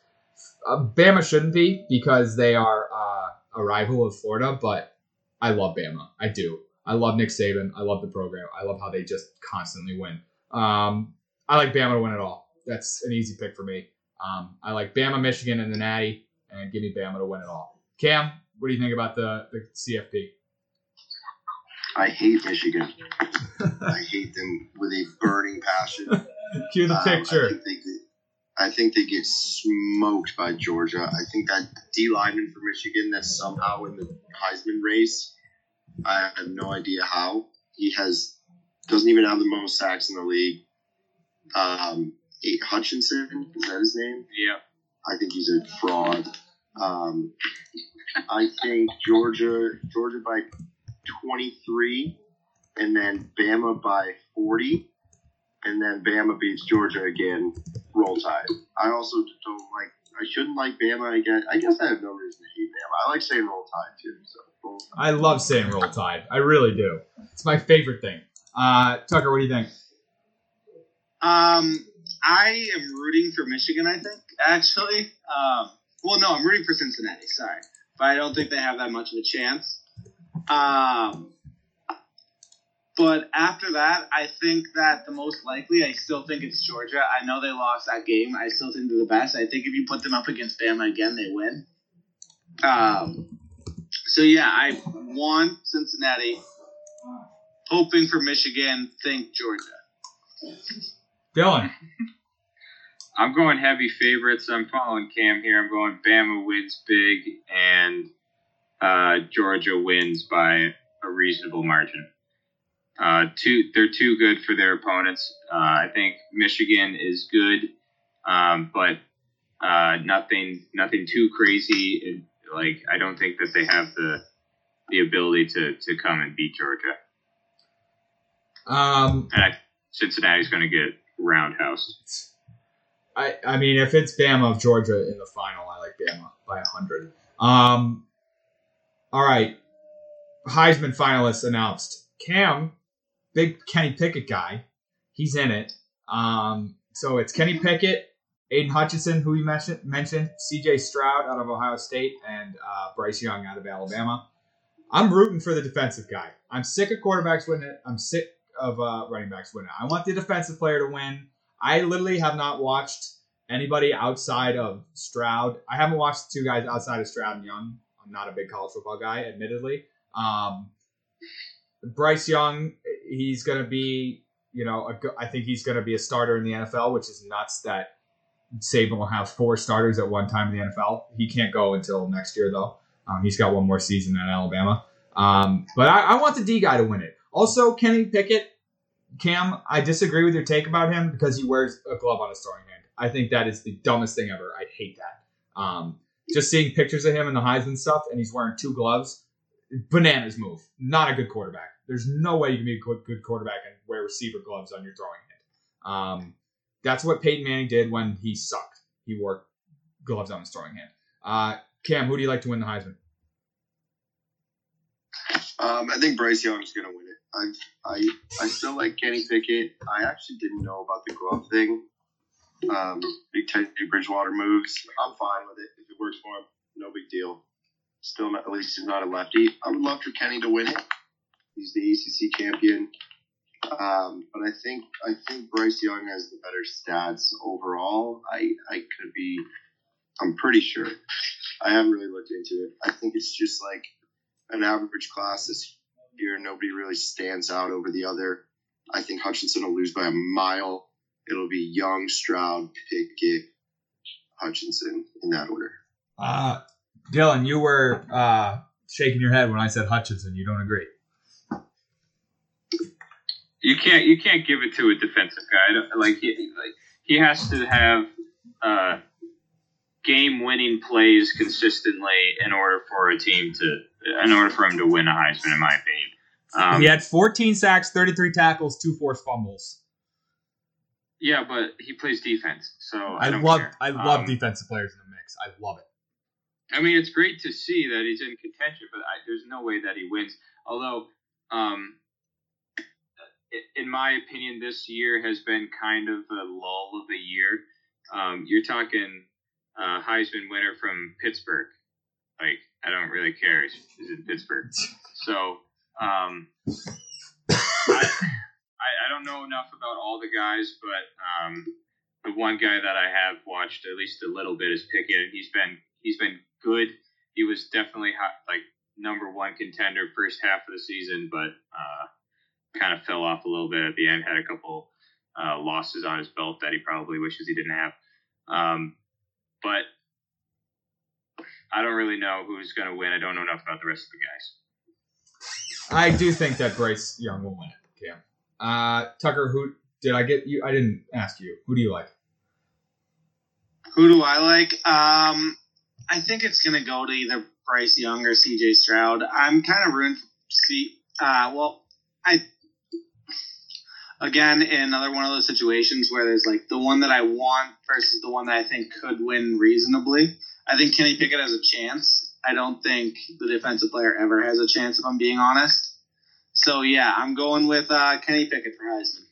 Uh, Bama shouldn't be because they are uh, a rival of Florida, but I love Bama. I do. I love Nick Saban. I love the program. I love how they just constantly win. Um, I like Bama to win it all. That's an easy pick for me. Um, I like Bama, Michigan, and the Natty, and give me Bama to win it all. Cam, what do you think about the, the CFP? I hate Michigan. I hate them with a burning passion. Cue the Um, picture. I think they get, I think they get smoked by Georgia. I think that D lineman for Michigan that's somehow in the Heisman race. I have no idea how he has doesn't even have the most sacks in the league. Um, Aidan Hutchinson is that his name? Yeah. I think he's a fraud. Um, I think Georgia Georgia by 23. and then Bama by 40, and then Bama beats Georgia again. Roll Tide. I also don't like. I shouldn't like Bama. again. I guess I have no reason to hate Bama. I like saying Roll Tide too. So Roll Tide. I love saying roll tide. I really do. It's my favorite thing. Uh, Tucker, what do you think? Um, I am rooting for Michigan. I think actually. Um, well, no, I'm rooting for Cincinnati. Sorry, but I don't think they have that much of a chance. Um, but after that, I think that the most likely, I still think it's Georgia. I know they lost that game. I still think they're the best. I think if you put them up against Bama again, they win. Um, so yeah, I won Cincinnati, hoping for Michigan. Think Georgia. Dylan. I'm going heavy favorites. I'm following Cam here. I'm going Bama wins big and uh, Georgia wins by a reasonable margin. Uh, two, they're too good for their opponents. Uh, I think Michigan is good, um, but uh, nothing, nothing too crazy. It, like I don't think that they have the the ability to to come and beat Georgia. Um, And I, Cincinnati's going to get roundhouse. I, I mean, if it's Bama of Georgia in the final, I like Bama by 100. Um, all right. Heisman finalists announced. Cam, big Kenny Pickett guy, he's in it. Um, so it's Kenny Pickett, Aidan Hutchinson, who you mentioned, mentioned CJ Stroud out of Ohio State, and uh, Bryce Young out of Alabama. I'm rooting for the defensive guy. I'm sick of quarterbacks winning it. I'm sick of uh, running backs winning it. I want the defensive player to win. I literally have not watched anybody outside of Stroud. I haven't watched two guys outside of Stroud and Young. I'm not a big college football guy, admittedly. Um, Bryce Young, he's going to be, you know, a, I think he's going to be a starter in the NFL, which is nuts that Saban will have four starters at one time in the NFL. He can't go until next year, though. Um, he's got one more season at Alabama. Um, but I, I want the D guy to win it. Also, Kenny Pickett, Cam, I disagree with your take about him because he wears a glove on his throwing hand. I think that is the dumbest thing ever. I hate that. Um, just seeing pictures of him in the Heisman stuff, and he's wearing two gloves, bananas move. Not a good quarterback. There's no way you can be a good, quarterback and wear receiver gloves on your throwing hand. Um, that's what Peyton Manning did when he sucked. He wore gloves on his throwing hand. Uh, Cam, who do you like to win the Heisman? Um, I think Bryce Young's gonna win it. I I I still like Kenny Pickett. I actually didn't know about the glove thing. Um, big Teddy Bridgewater moves. I'm fine with it if it works for him. No big deal. Still, not, at least he's not a lefty. I would love for Kenny to win it. He's the ACC champion. Um, but I think I think Bryce Young has the better stats overall. I I could be. I'm pretty sure. I haven't really looked into it. I think it's just like an average class this year. Nobody really stands out over the other. I think Hutchinson will lose by a mile. It'll be Young, Stroud, Pickett, Hutchinson in that order. Uh, Dylan, you were uh, shaking your head when I said Hutchinson. You don't agree? You can't you can't give it to a defensive guy. Like he like he has to have uh, game winning plays consistently in order for a team to in order for him to win a Heisman, in my opinion. Um, he had 14 sacks, 33 tackles, two forced fumbles. yeah, but he plays defense, so I, I, don't love care. I love Um, defensive players in the mix. I love it. I mean, it's great to see that he's in contention, but I, there's no way that he wins. Although, um, in my opinion, this year has been kind of a lull of a year. Um, you're talking uh, Heisman winner from Pittsburgh. Like, I don't really care. He's in Pittsburgh. So, um, I, I, I don't know enough about all the guys, but um, the one guy that I have watched at least a little bit is Pickett. He's been he's been good. He was definitely hot, like number one contender first half of the season, but uh, kind of fell off a little bit at the end. Had a couple uh, losses on his belt that he probably wishes he didn't have. Um, but I don't really know who's going to win. I don't know enough about the rest of the guys. I do think that Bryce Young will win it, Cam. Uh, Tucker, who did I get you? I didn't ask you. Who do you like? Who do I like? Um, I think it's going to go to either Bryce Young or CJ Stroud. I'm kind of rooting for C. Uh, well, I again in another one of those situations where there's like the one that I want versus the one that I think could win reasonably. I think Kenny Pickett has a chance. I don't think the defensive player ever has a chance, if I'm being honest. So yeah, I'm going with uh, Kenny Pickett for Heisman.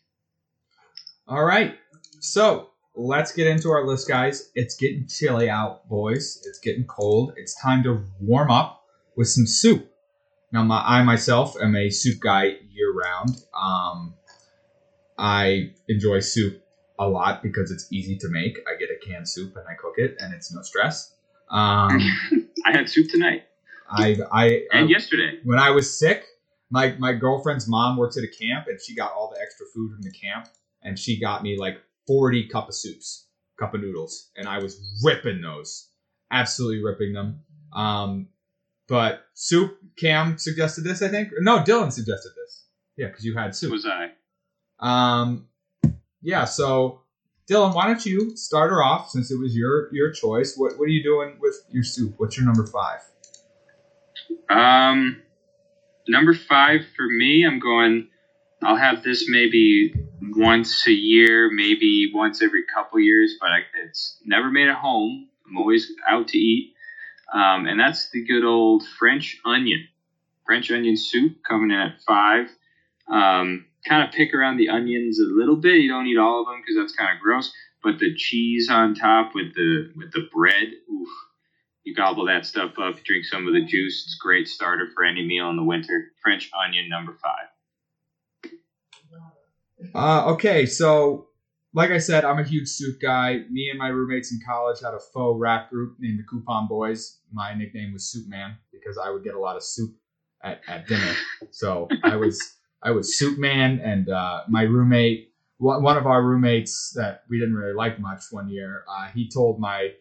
All right. So let's get into our list, guys. It's getting chilly out, boys. It's getting cold. It's time to warm up with some soup. Now, my, I myself am a soup guy year round. Um, I enjoy soup a lot because it's easy to make. I get a canned soup and I cook it, and it's no stress. Um, I had soup tonight I, I, and I- yesterday. when I was sick, my my girlfriend's mom works at a camp, and she got all the extra food from the camp, and she got me like forty cup of soups, cup of noodles, and I was ripping those, absolutely ripping them. Um, but soup, Cam suggested this, I think. No, Dylan suggested this. Yeah, because you had soup. Was I? Um, yeah. So, Dylan, why don't you start her off since it was your your choice? What what are you doing with your soup? What's your number five? Um, number five for me, I'm going. I'll have this maybe once a year, maybe once every couple years, but I, it's never made at home. I'm always out to eat, um, and that's the good old French onion, French onion soup coming in at five. Um, kind of pick around the onions a little bit. You don't need all of them because that's kind of gross. But the cheese on top with the with the bread, oof, you gobble that stuff up, drink some of the juice. It's a great starter for any meal in the winter. French onion number five. Uh, okay, so like I said, I'm a huge soup guy. Me and my roommates in college had a faux rap group named the Coupon Boys. My nickname was Soup Man because I would get a lot of soup at, at dinner. So I was I was Soup Man, and uh, my roommate, one of our roommates that we didn't really like much one year, uh, he told my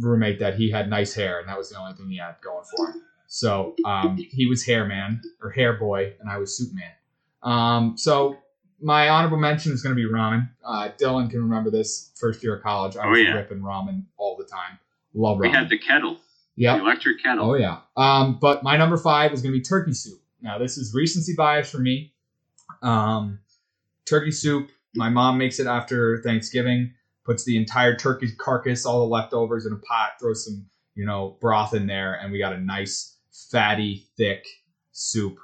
roommate that he had nice hair, and that was the only thing he had going for him. So um, he was Hair Man or Hair Boy, and I was Soup Man. Um, so my honorable mention is going to be ramen. Uh, Dylan can remember this first year of college. I Oh, was yeah. ripping ramen all the time. Love ramen. We had the kettle, Yeah. the electric kettle. Oh yeah. Um, but my number five is going to be turkey soup. Now this is recency bias for me. Um, turkey soup. My mom makes it after Thanksgiving. Puts the entire turkey carcass, all the leftovers, in a pot. Throws some, you know, broth in there, and we got a nice, fatty, thick soup.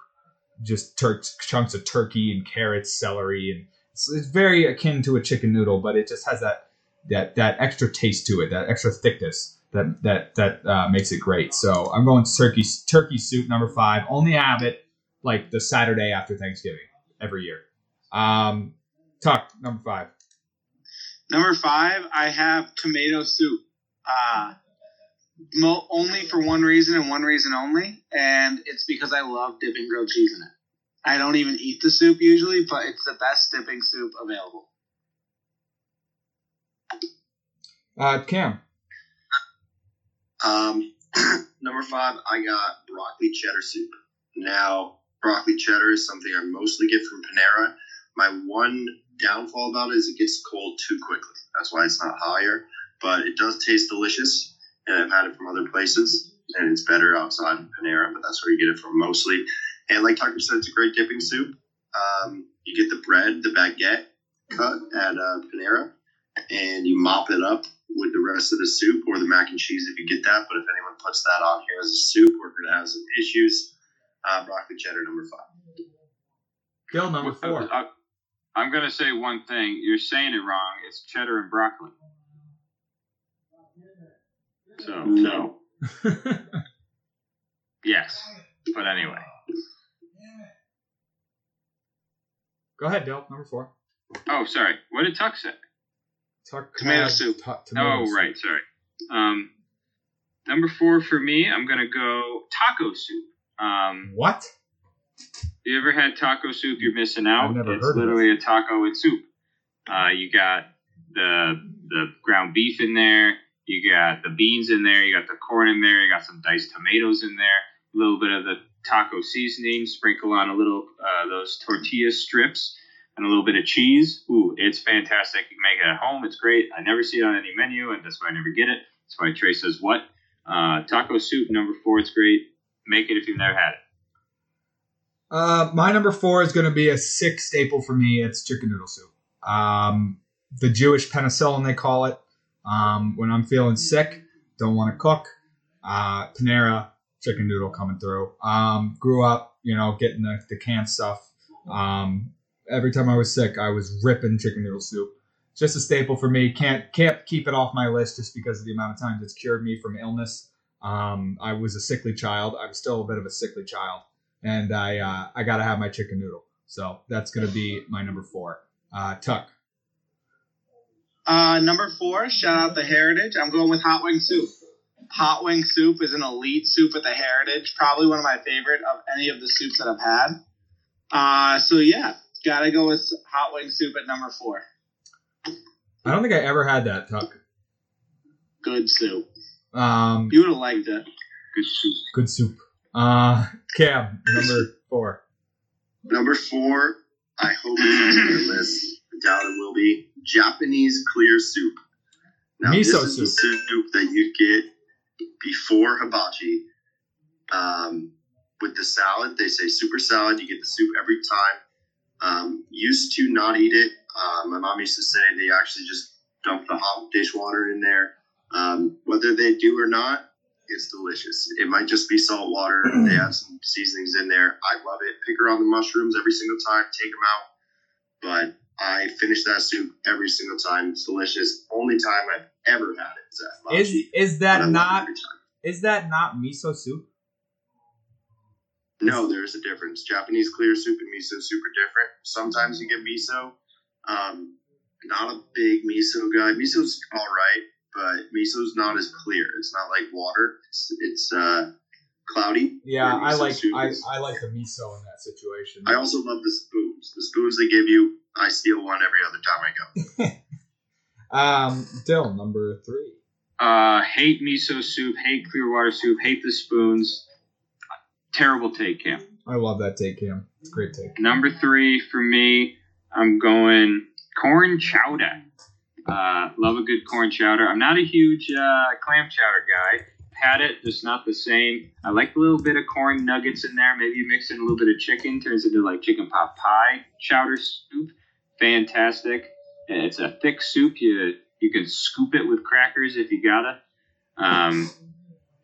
Just tur- chunks of turkey and carrots, celery, and it's, it's very akin to a chicken noodle, but it just has that that that extra taste to it, that extra thickness that that that uh, makes it great. So I'm going turkey turkey soup number five. Only have it like the Saturday after Thanksgiving every year. Um, Tuck number five. Number five, I have tomato soup. Uh, mo- only for one reason and one reason only, and it's because I love dipping grilled cheese in it. I don't even eat the soup usually, but it's the best dipping soup available. Uh, Cam. Um, number five, I got broccoli cheddar soup. Now, broccoli cheddar is something I mostly get from Panera. My one downfall about it is it gets cold too quickly. That's why it's not higher, but it does taste delicious, and I've had it from other places, and it's better outside of Panera, but that's where you get it from mostly. And like Tucker said, it's a great dipping soup. Um, you get the bread, the baguette cut at uh, Panera, and you mop it up with the rest of the soup or the mac and cheese if you get that. But if anyone puts that on here as a soup, we're going to have some issues. Uh, broccoli cheddar number five. Bill number four. Uh, I'm gonna say one thing. You're saying it wrong. It's cheddar and broccoli. So No. yes, but anyway. Go ahead, Dill. Number four. Oh, sorry. What did Tuck say? Tuck Tomato had soup. tu- tomato Oh, soup. right. Sorry. Um, number four for me, I'm gonna go taco soup. Um, What? you ever had taco soup? You're missing out. I've never it's heard of literally a taco with soup. Uh, you got the the ground beef in there. You got the beans in there. You got the corn in there. You got some diced tomatoes in there. A little bit of the taco seasoning. Sprinkle on a little uh, those tortilla strips and a little bit of cheese. Ooh, it's fantastic. You can make it at home. It's great. I never see it on any menu, and that's why I never get it. That's why Trey says what. Uh, taco soup number four. It's great. Make it if you've never had it. Uh, my number four is going to be a sick staple for me. It's chicken noodle soup. Um, the Jewish penicillin, they call it. Um, when I'm feeling sick, don't want to cook, uh, Panera chicken noodle coming through. Um, grew up, you know, getting the, the canned stuff. Um, every time I was sick, I was ripping chicken noodle soup. Just a staple for me. Can't can't keep it off my list just because of the amount of times it's cured me from illness. Um, I was a sickly child. I'm still a bit of a sickly child, and I uh, I gotta have my chicken noodle. So that's gonna be my number four. Uh, Tuck. Uh, number four, shout out the Heritage. I'm going with hot wing soup. Hot wing soup is an elite soup at the Heritage. Probably one of my favorite of any of the soups that I've had. Uh, so yeah, gotta go with hot wing soup at number four. I don't think I ever had that Tuck. Good soup. Um, You would have liked it. Good soup. good soup. Uh, Cam number four. Number four, I hope it's on your list. I doubt it will be. Japanese clear soup. Now, Miso this is soup. soup that you get before hibachi. Um, with the salad, they say super salad. You get the soup every time. Um, used to not eat it. Uh, my mom used to say they actually just dump the hot dish water in there. Um, whether they do or not, it's delicious. It might just be salt water. They have some seasonings in there. I love it. Pick around the mushrooms every single time. Take them out. But I finish that soup every single time. It's delicious. Only time I've ever had it Is is that not is that not miso soup? No, there's a difference. Japanese clear soup and miso soup are different. Sometimes you get miso. Um, not a big miso guy. Miso's all right, but miso's not as clear. It's not like water. It's it's uh, cloudy. Yeah, I like I. I like the miso in that situation. I also love the spoons. The spoons they give you, I steal one every other time I go. um, Dill number three. Uh, hate miso soup. Hate clear water soup. Hate the spoons. Terrible take, Cam. I love that take, Cam. It's a great take. Number three for me, I'm going corn chowder. Uh, love a good corn chowder. I'm not a huge uh, clam chowder guy. Had it, just not the same. I like a little bit of corn nuggets in there. Maybe you mix in a little bit of chicken, turns into like chicken pot pie chowder soup. Fantastic. It's a thick soup. You you can scoop it with crackers if you gotta. Um,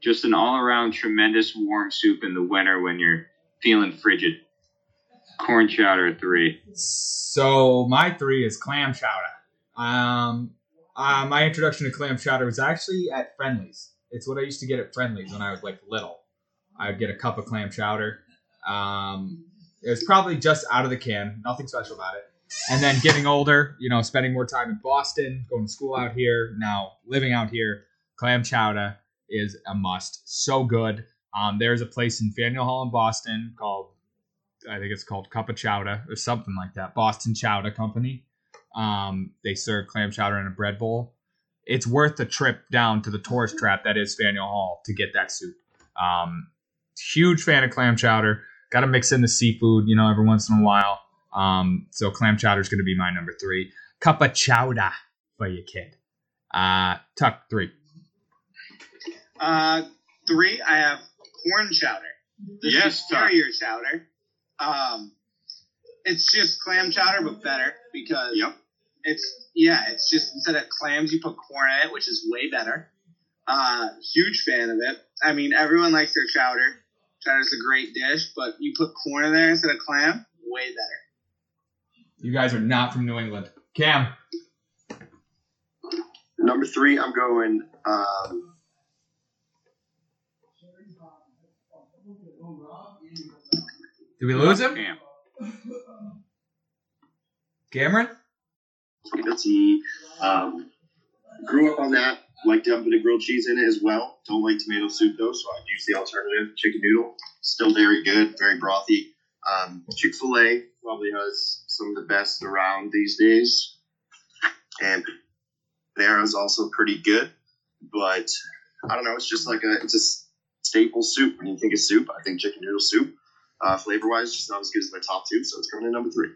just an all around tremendous warm soup in the winter when you're feeling frigid. Corn chowder three. So my three is clam chowder. Um, uh, my introduction to clam chowder was actually at Friendly's. It's what I used to get at Friendly's when I was like little. I would get a cup of clam chowder. Um, it was probably just out of the can, nothing special about it. And then getting older, you know, spending more time in Boston, going to school out here, now living out here, clam chowder is a must. So good. Um, there's a place in Faneuil Hall in Boston called, I think it's called Cup of Chowder or something like that. Boston Chowder Company. Um, they serve clam chowder in a bread bowl. It's worth the trip down to the tourist trap that is Faneuil Hall to get that soup. Um, huge fan of clam chowder. Got to mix in the seafood, you know, every once in a while. Um, so clam chowder is going to be my number three. Cup of chowder for your kid. Uh, Tuck three. Uh, three, I have corn chowder. The Yes, Tom. superior chowder. Um, it's just clam chowder, but better because Yep. It's yeah, it's just instead of clams, you put corn in it, which is way better. Uh, huge fan of it. I mean, everyone likes their chowder. Chowder's a great dish, but you put corn in there instead of clam, way better. You guys are not from New England. Cam. Number three, I'm going. Um, Did we lose him? Cam. Cameron? Spaghetti. Um, grew up on that. Like dumping a grilled cheese in it as well. Don't like tomato soup though, so I'd use the alternative chicken noodle. Still very good, very brothy. Um, Chick Fil A probably has some of the best around these days, and Panera's also pretty good. But I don't know. It's just like a it's a staple soup. When you think of soup, I think chicken noodle soup. Uh, flavor wise, just not as good as my top two, so it's coming in number three.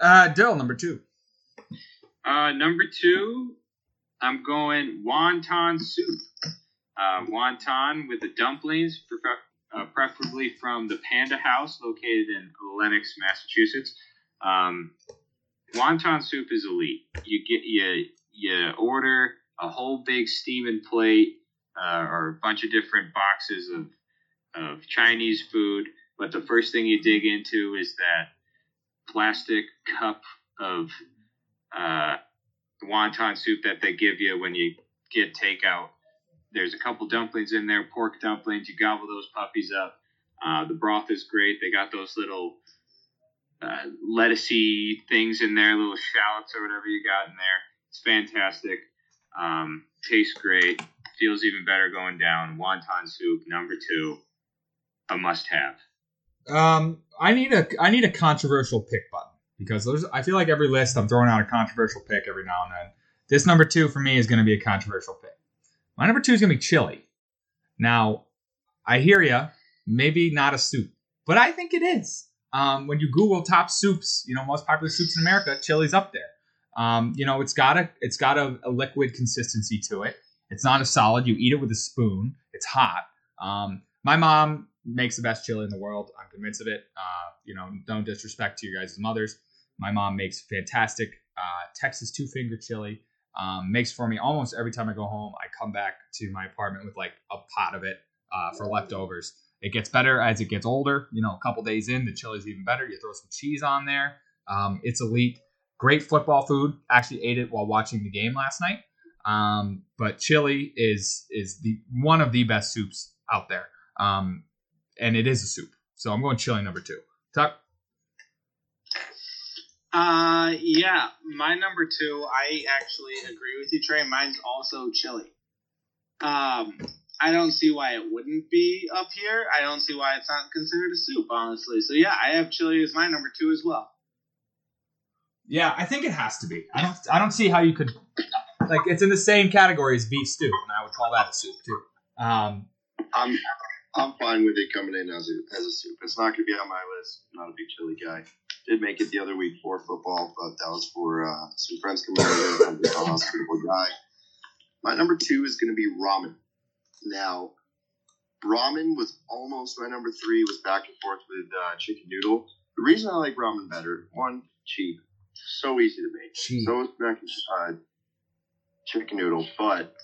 Uh, Dill, number two. Uh, number two, I'm going wonton soup. Uh, wonton with the dumplings, uh, preferably from the Panda House located in Lenox, Massachusetts. Um, wonton soup is elite. You get you you order a whole big steaming plate uh, or a bunch of different boxes of of Chinese food, but the first thing you dig into is that plastic cup of uh, the wonton soup that they give you when you get takeout. There's a couple dumplings in there, pork dumplings. You gobble those puppies up. Uh, the broth is great. They got those little uh, lettucey things in there, little shallots or whatever you got in there. It's fantastic. Um, tastes great. Feels even better going down. Wonton soup, number two, a must-have. Um, I need a I need a controversial pick button because there's I feel like every list I'm throwing out a controversial pick every now and then. This number two for me is going to be a controversial pick. My number two is going to be chili. Now, I hear you. Maybe not a soup, but I think it is. Um, when you Google top soups, you know most popular soups in America, chili's up there. Um, you know it's got a it's got a, a, liquid consistency to it. It's not a solid. You eat it with a spoon. It's hot. Um, my mom makes the best chili in the world. I'm convinced of it. Uh, you know, no disrespect to your guys' mothers. My mom makes fantastic uh, Texas two finger chili. Um, makes for me almost every time I go home. I come back to my apartment with like a pot of it uh, for leftovers. It gets better as it gets older. You know, a couple days in, the chili's even better. You throw some cheese on there. Um, it's elite. Great football food. Actually ate it while watching the game last night. Um, but chili is is the one of the best soups out there. Um, and it is a soup. So I'm going chili number two. Tuck. Uh, yeah, my number two. I actually agree with you, Trey. Mine's also chili. Um, I don't see why it wouldn't be up here. I don't see why it's not considered a soup, honestly. So yeah, I have chili as my number two as well. Yeah, I think it has to be. I don't. I don't see how you could. Like, it's in the same category as beef stew, and I would call that a soup too. Um, I'm I'm fine with it coming in as a as a soup. It's not going to be on my list. I'm not a big chili guy. Did make it the other week for football, but that was for uh, some friends coming over. I'm a hospitable guy. My number two is going to be ramen. Now, ramen was almost my number three. Was back and forth with uh, chicken noodle. The reason I like ramen better, one, cheap, so easy to make. Cheap. So is mac and uh, chicken noodle, but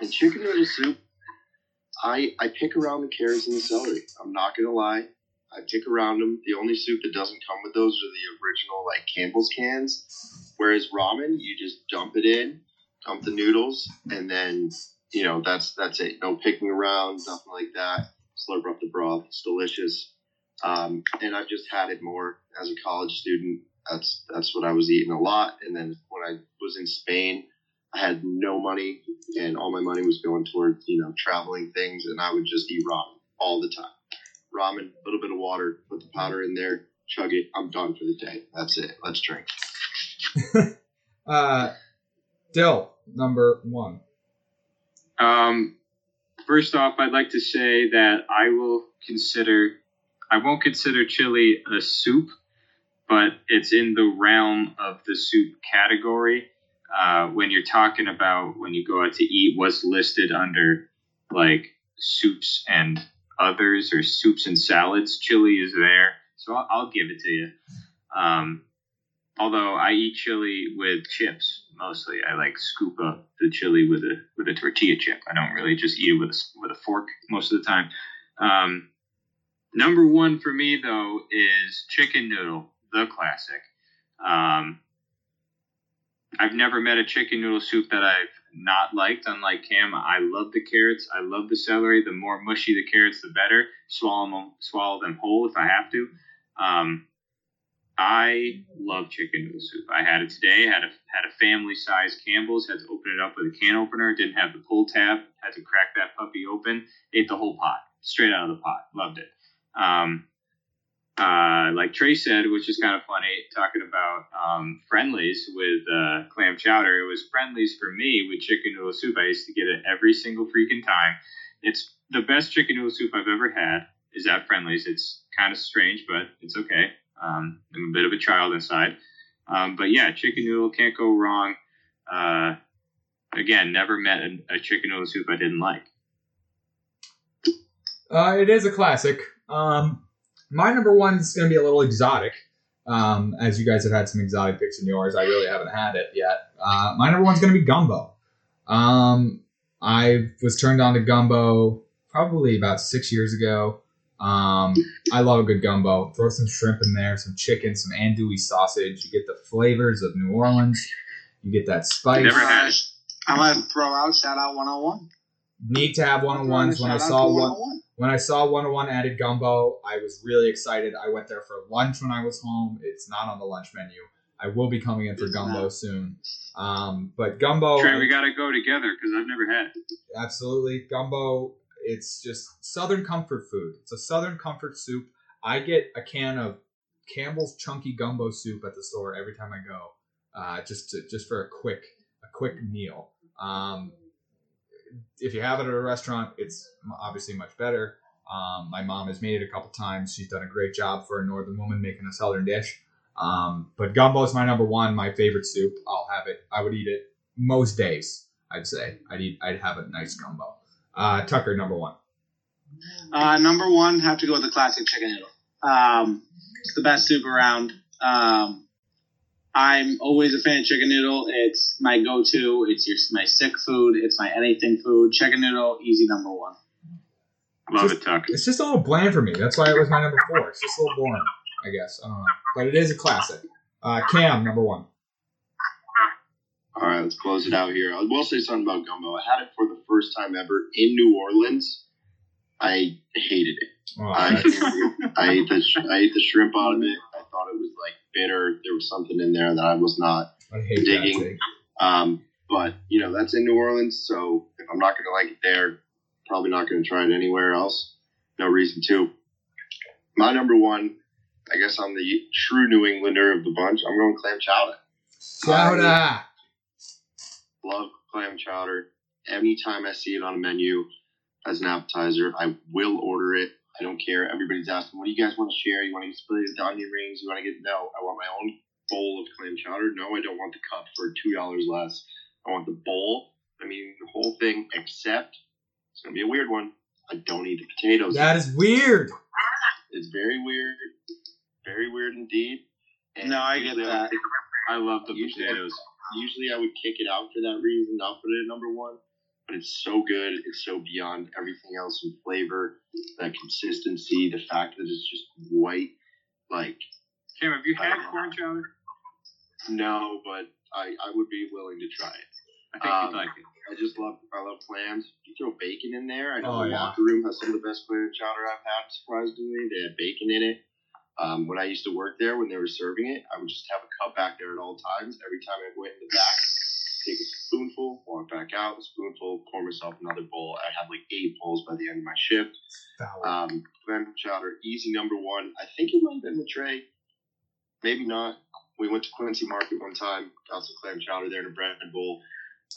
in chicken noodle soup, I I pick around the carrots and the celery. I'm not gonna lie. I pick around them. The only soup that doesn't come with those are the original like Campbell's cans. Whereas ramen, you just dump it in, dump the noodles, and then you know that's that's it. No picking around, nothing like that. Slurp up the broth. It's delicious. Um, and I've just had it more as a college student. That's that's what I was eating a lot. And then when I was in Spain, I had no money, and all my money was going towards you know traveling things, and I would just eat ramen all the time. Ramen, a little bit of water, put the powder in there, chug it. I'm done for the day. That's it. Let's drink. uh, Dill, number one. Um, first off, I'd like to say that I will consider, I won't consider chili a soup, but it's in the realm of the soup category. Uh, when you're talking about when you go out to eat, what's listed under like soups and others or soups and salads, chili is there. So I'll, I'll give it to you. Um, although I eat chili with chips mostly. I like scoop up the chili with a with a tortilla chip. I don't really just eat it with a, with a fork most of the time. Um, number one for me though is chicken noodle, the classic. Um, I've never met a chicken noodle soup that I've not liked. Unlike Cam, I love the carrots. I love the celery. The more mushy the carrots, the better. Swallow them, swallow them whole if I have to. Um, I love chicken noodle soup. I had it today. Had a had a family size Campbell's. Had to open it up with a can opener. Didn't have the pull tab. Had to crack that puppy open. Ate the whole pot straight out of the pot. Loved it. Um, uh, like Trey said, which is kind of funny, talking about um, Friendly's with uh, clam chowder. It was Friendly's for me with chicken noodle soup. I used to get it every single freaking time. It's the best chicken noodle soup I've ever had. Is at Friendly's. It's kind of strange, but it's okay. Um, I'm a bit of a child inside. Um, but yeah, chicken noodle can't go wrong. Uh, again, never met a, a chicken noodle soup I didn't like. Uh, it is a classic. Um, my number one is going to be a little exotic. Um, as you guys have had some exotic picks in yours, I really haven't had it yet. Uh, my number one's going to be gumbo. Um, I was turned on to gumbo probably about six years ago. Um, I love a good gumbo. Throw some shrimp in there, some chicken, some andouille sausage. You get the flavors of New Orleans. You get that spice. Never had. I'm gonna throw out shout out 101. Need to have one on ones. When I saw one, 101. When I saw 101 added gumbo, I was really excited. I went there for lunch when I was home. It's not on the lunch menu. I will be coming in for It's gumbo not. soon. Um, but gumbo, Trey, we gotta go together because I've never had it. absolutely gumbo. It's just southern comfort food. It's a southern comfort soup. I get a can of Campbell's chunky gumbo soup at the store every time I go, uh, just to, just for a quick a quick meal. Um, if you have it at a restaurant, it's obviously much better. Um, my mom has made it a couple times. She's done a great job for a northern woman making a southern dish. Um, but gumbo is my number one, my favorite soup. I'll have it. I would eat it most days. I'd say I'd eat. I'd have a nice gumbo. Uh, Tucker, number one. Uh, number one, have to go with the classic chicken noodle. Um, it's the best soup around. Um, I'm always a fan of chicken noodle. It's my go-to. It's your my sick food. It's my anything food. Chicken noodle, easy number one. Love Just- it, Tuck. It's just a little bland for me. That's why it was my number four. It's just a little boring, I guess. I don't know, but it is a classic. Uh, Cam, number one. All right, let's close it out here. I will say something about gumbo. I had it for the first time ever in New Orleans. I hated it. Oh, I, I ate the I ate the shrimp out of it. I thought it was like bitter. There was something in there that I was not. I digging. Um, but you know that's in New Orleans, so if I'm not going to like it there, probably not going to try it anywhere else. No reason to. My number one, I guess I'm the true New Englander of the bunch. I'm going clam chowder. Chowder. Love clam chowder. Anytime I see it on a menu as an appetizer, I will order it. I don't care. Everybody's asking, what do you guys want to share? You want to split the onion rings? You want to get no? I want my own bowl of clam chowder. No, I don't want the cup for two dollars less. I want the bowl. I mean the whole thing, except it's gonna be a weird one. I don't eat the potatoes. That is weird. it's very weird. Very weird indeed. And No, I get usually that. would I love the Usually- potatoes. Usually I would kick it out for that reason, not put it at number one. But it's so good. It's so beyond everything else in flavor, that consistency, the fact that it's just white. Like, Cam, have you had corn chowder? no, but I, I would be willing to try it. I think Um, you'd like it. I just love I love clams. You throw bacon in there. I know Oh, the yeah. locker room has some of the best clam chowder I've had. Surprisingly, they had bacon in it. Um, when I used to work there, when they were serving it, I would just have a cup back there at all times. Every time I went in the back, take a spoonful, walk back out, a spoonful, pour myself another bowl. I had like eight bowls by the end of my shift. Um, clam chowder, easy number one. I think it might have been Trey. Maybe not. We went to Quincy Market one time, got some clam chowder there in a bread bowl.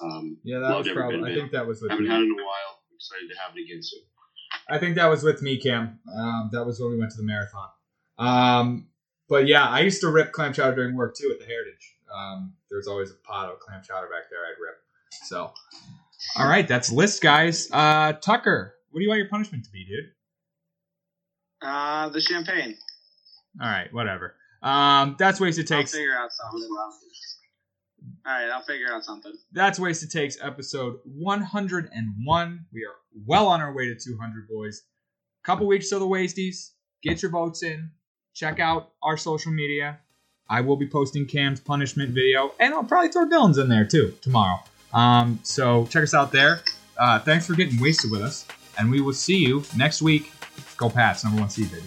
Um, yeah, that was probably. I think that was with haven't me. had it in a while. I'm excited to have it again soon. I think that was with me, Cam. Um, that was when we went to the marathon. Um, but yeah, I used to rip clam chowder during work too at the Heritage. Um, there's always a pot of clam chowder back there I'd rip. So, all right, that's list, guys. Uh, Tucker, what do you want your punishment to be, dude? Uh, the champagne. All right, whatever. Um, that's wasted I'll takes. figure out something. All right, I'll figure out something. That's wasted takes episode 101. We are well on our way to 200, boys. Couple weeks till the wasties. Get your votes in. Check out our social media. I will be posting Cam's punishment video, and I'll probably throw Dylan's in there too tomorrow. Um, so check us out there. Uh, thanks for getting wasted with us, and we will see you next week. Go Pats, number one seed, baby.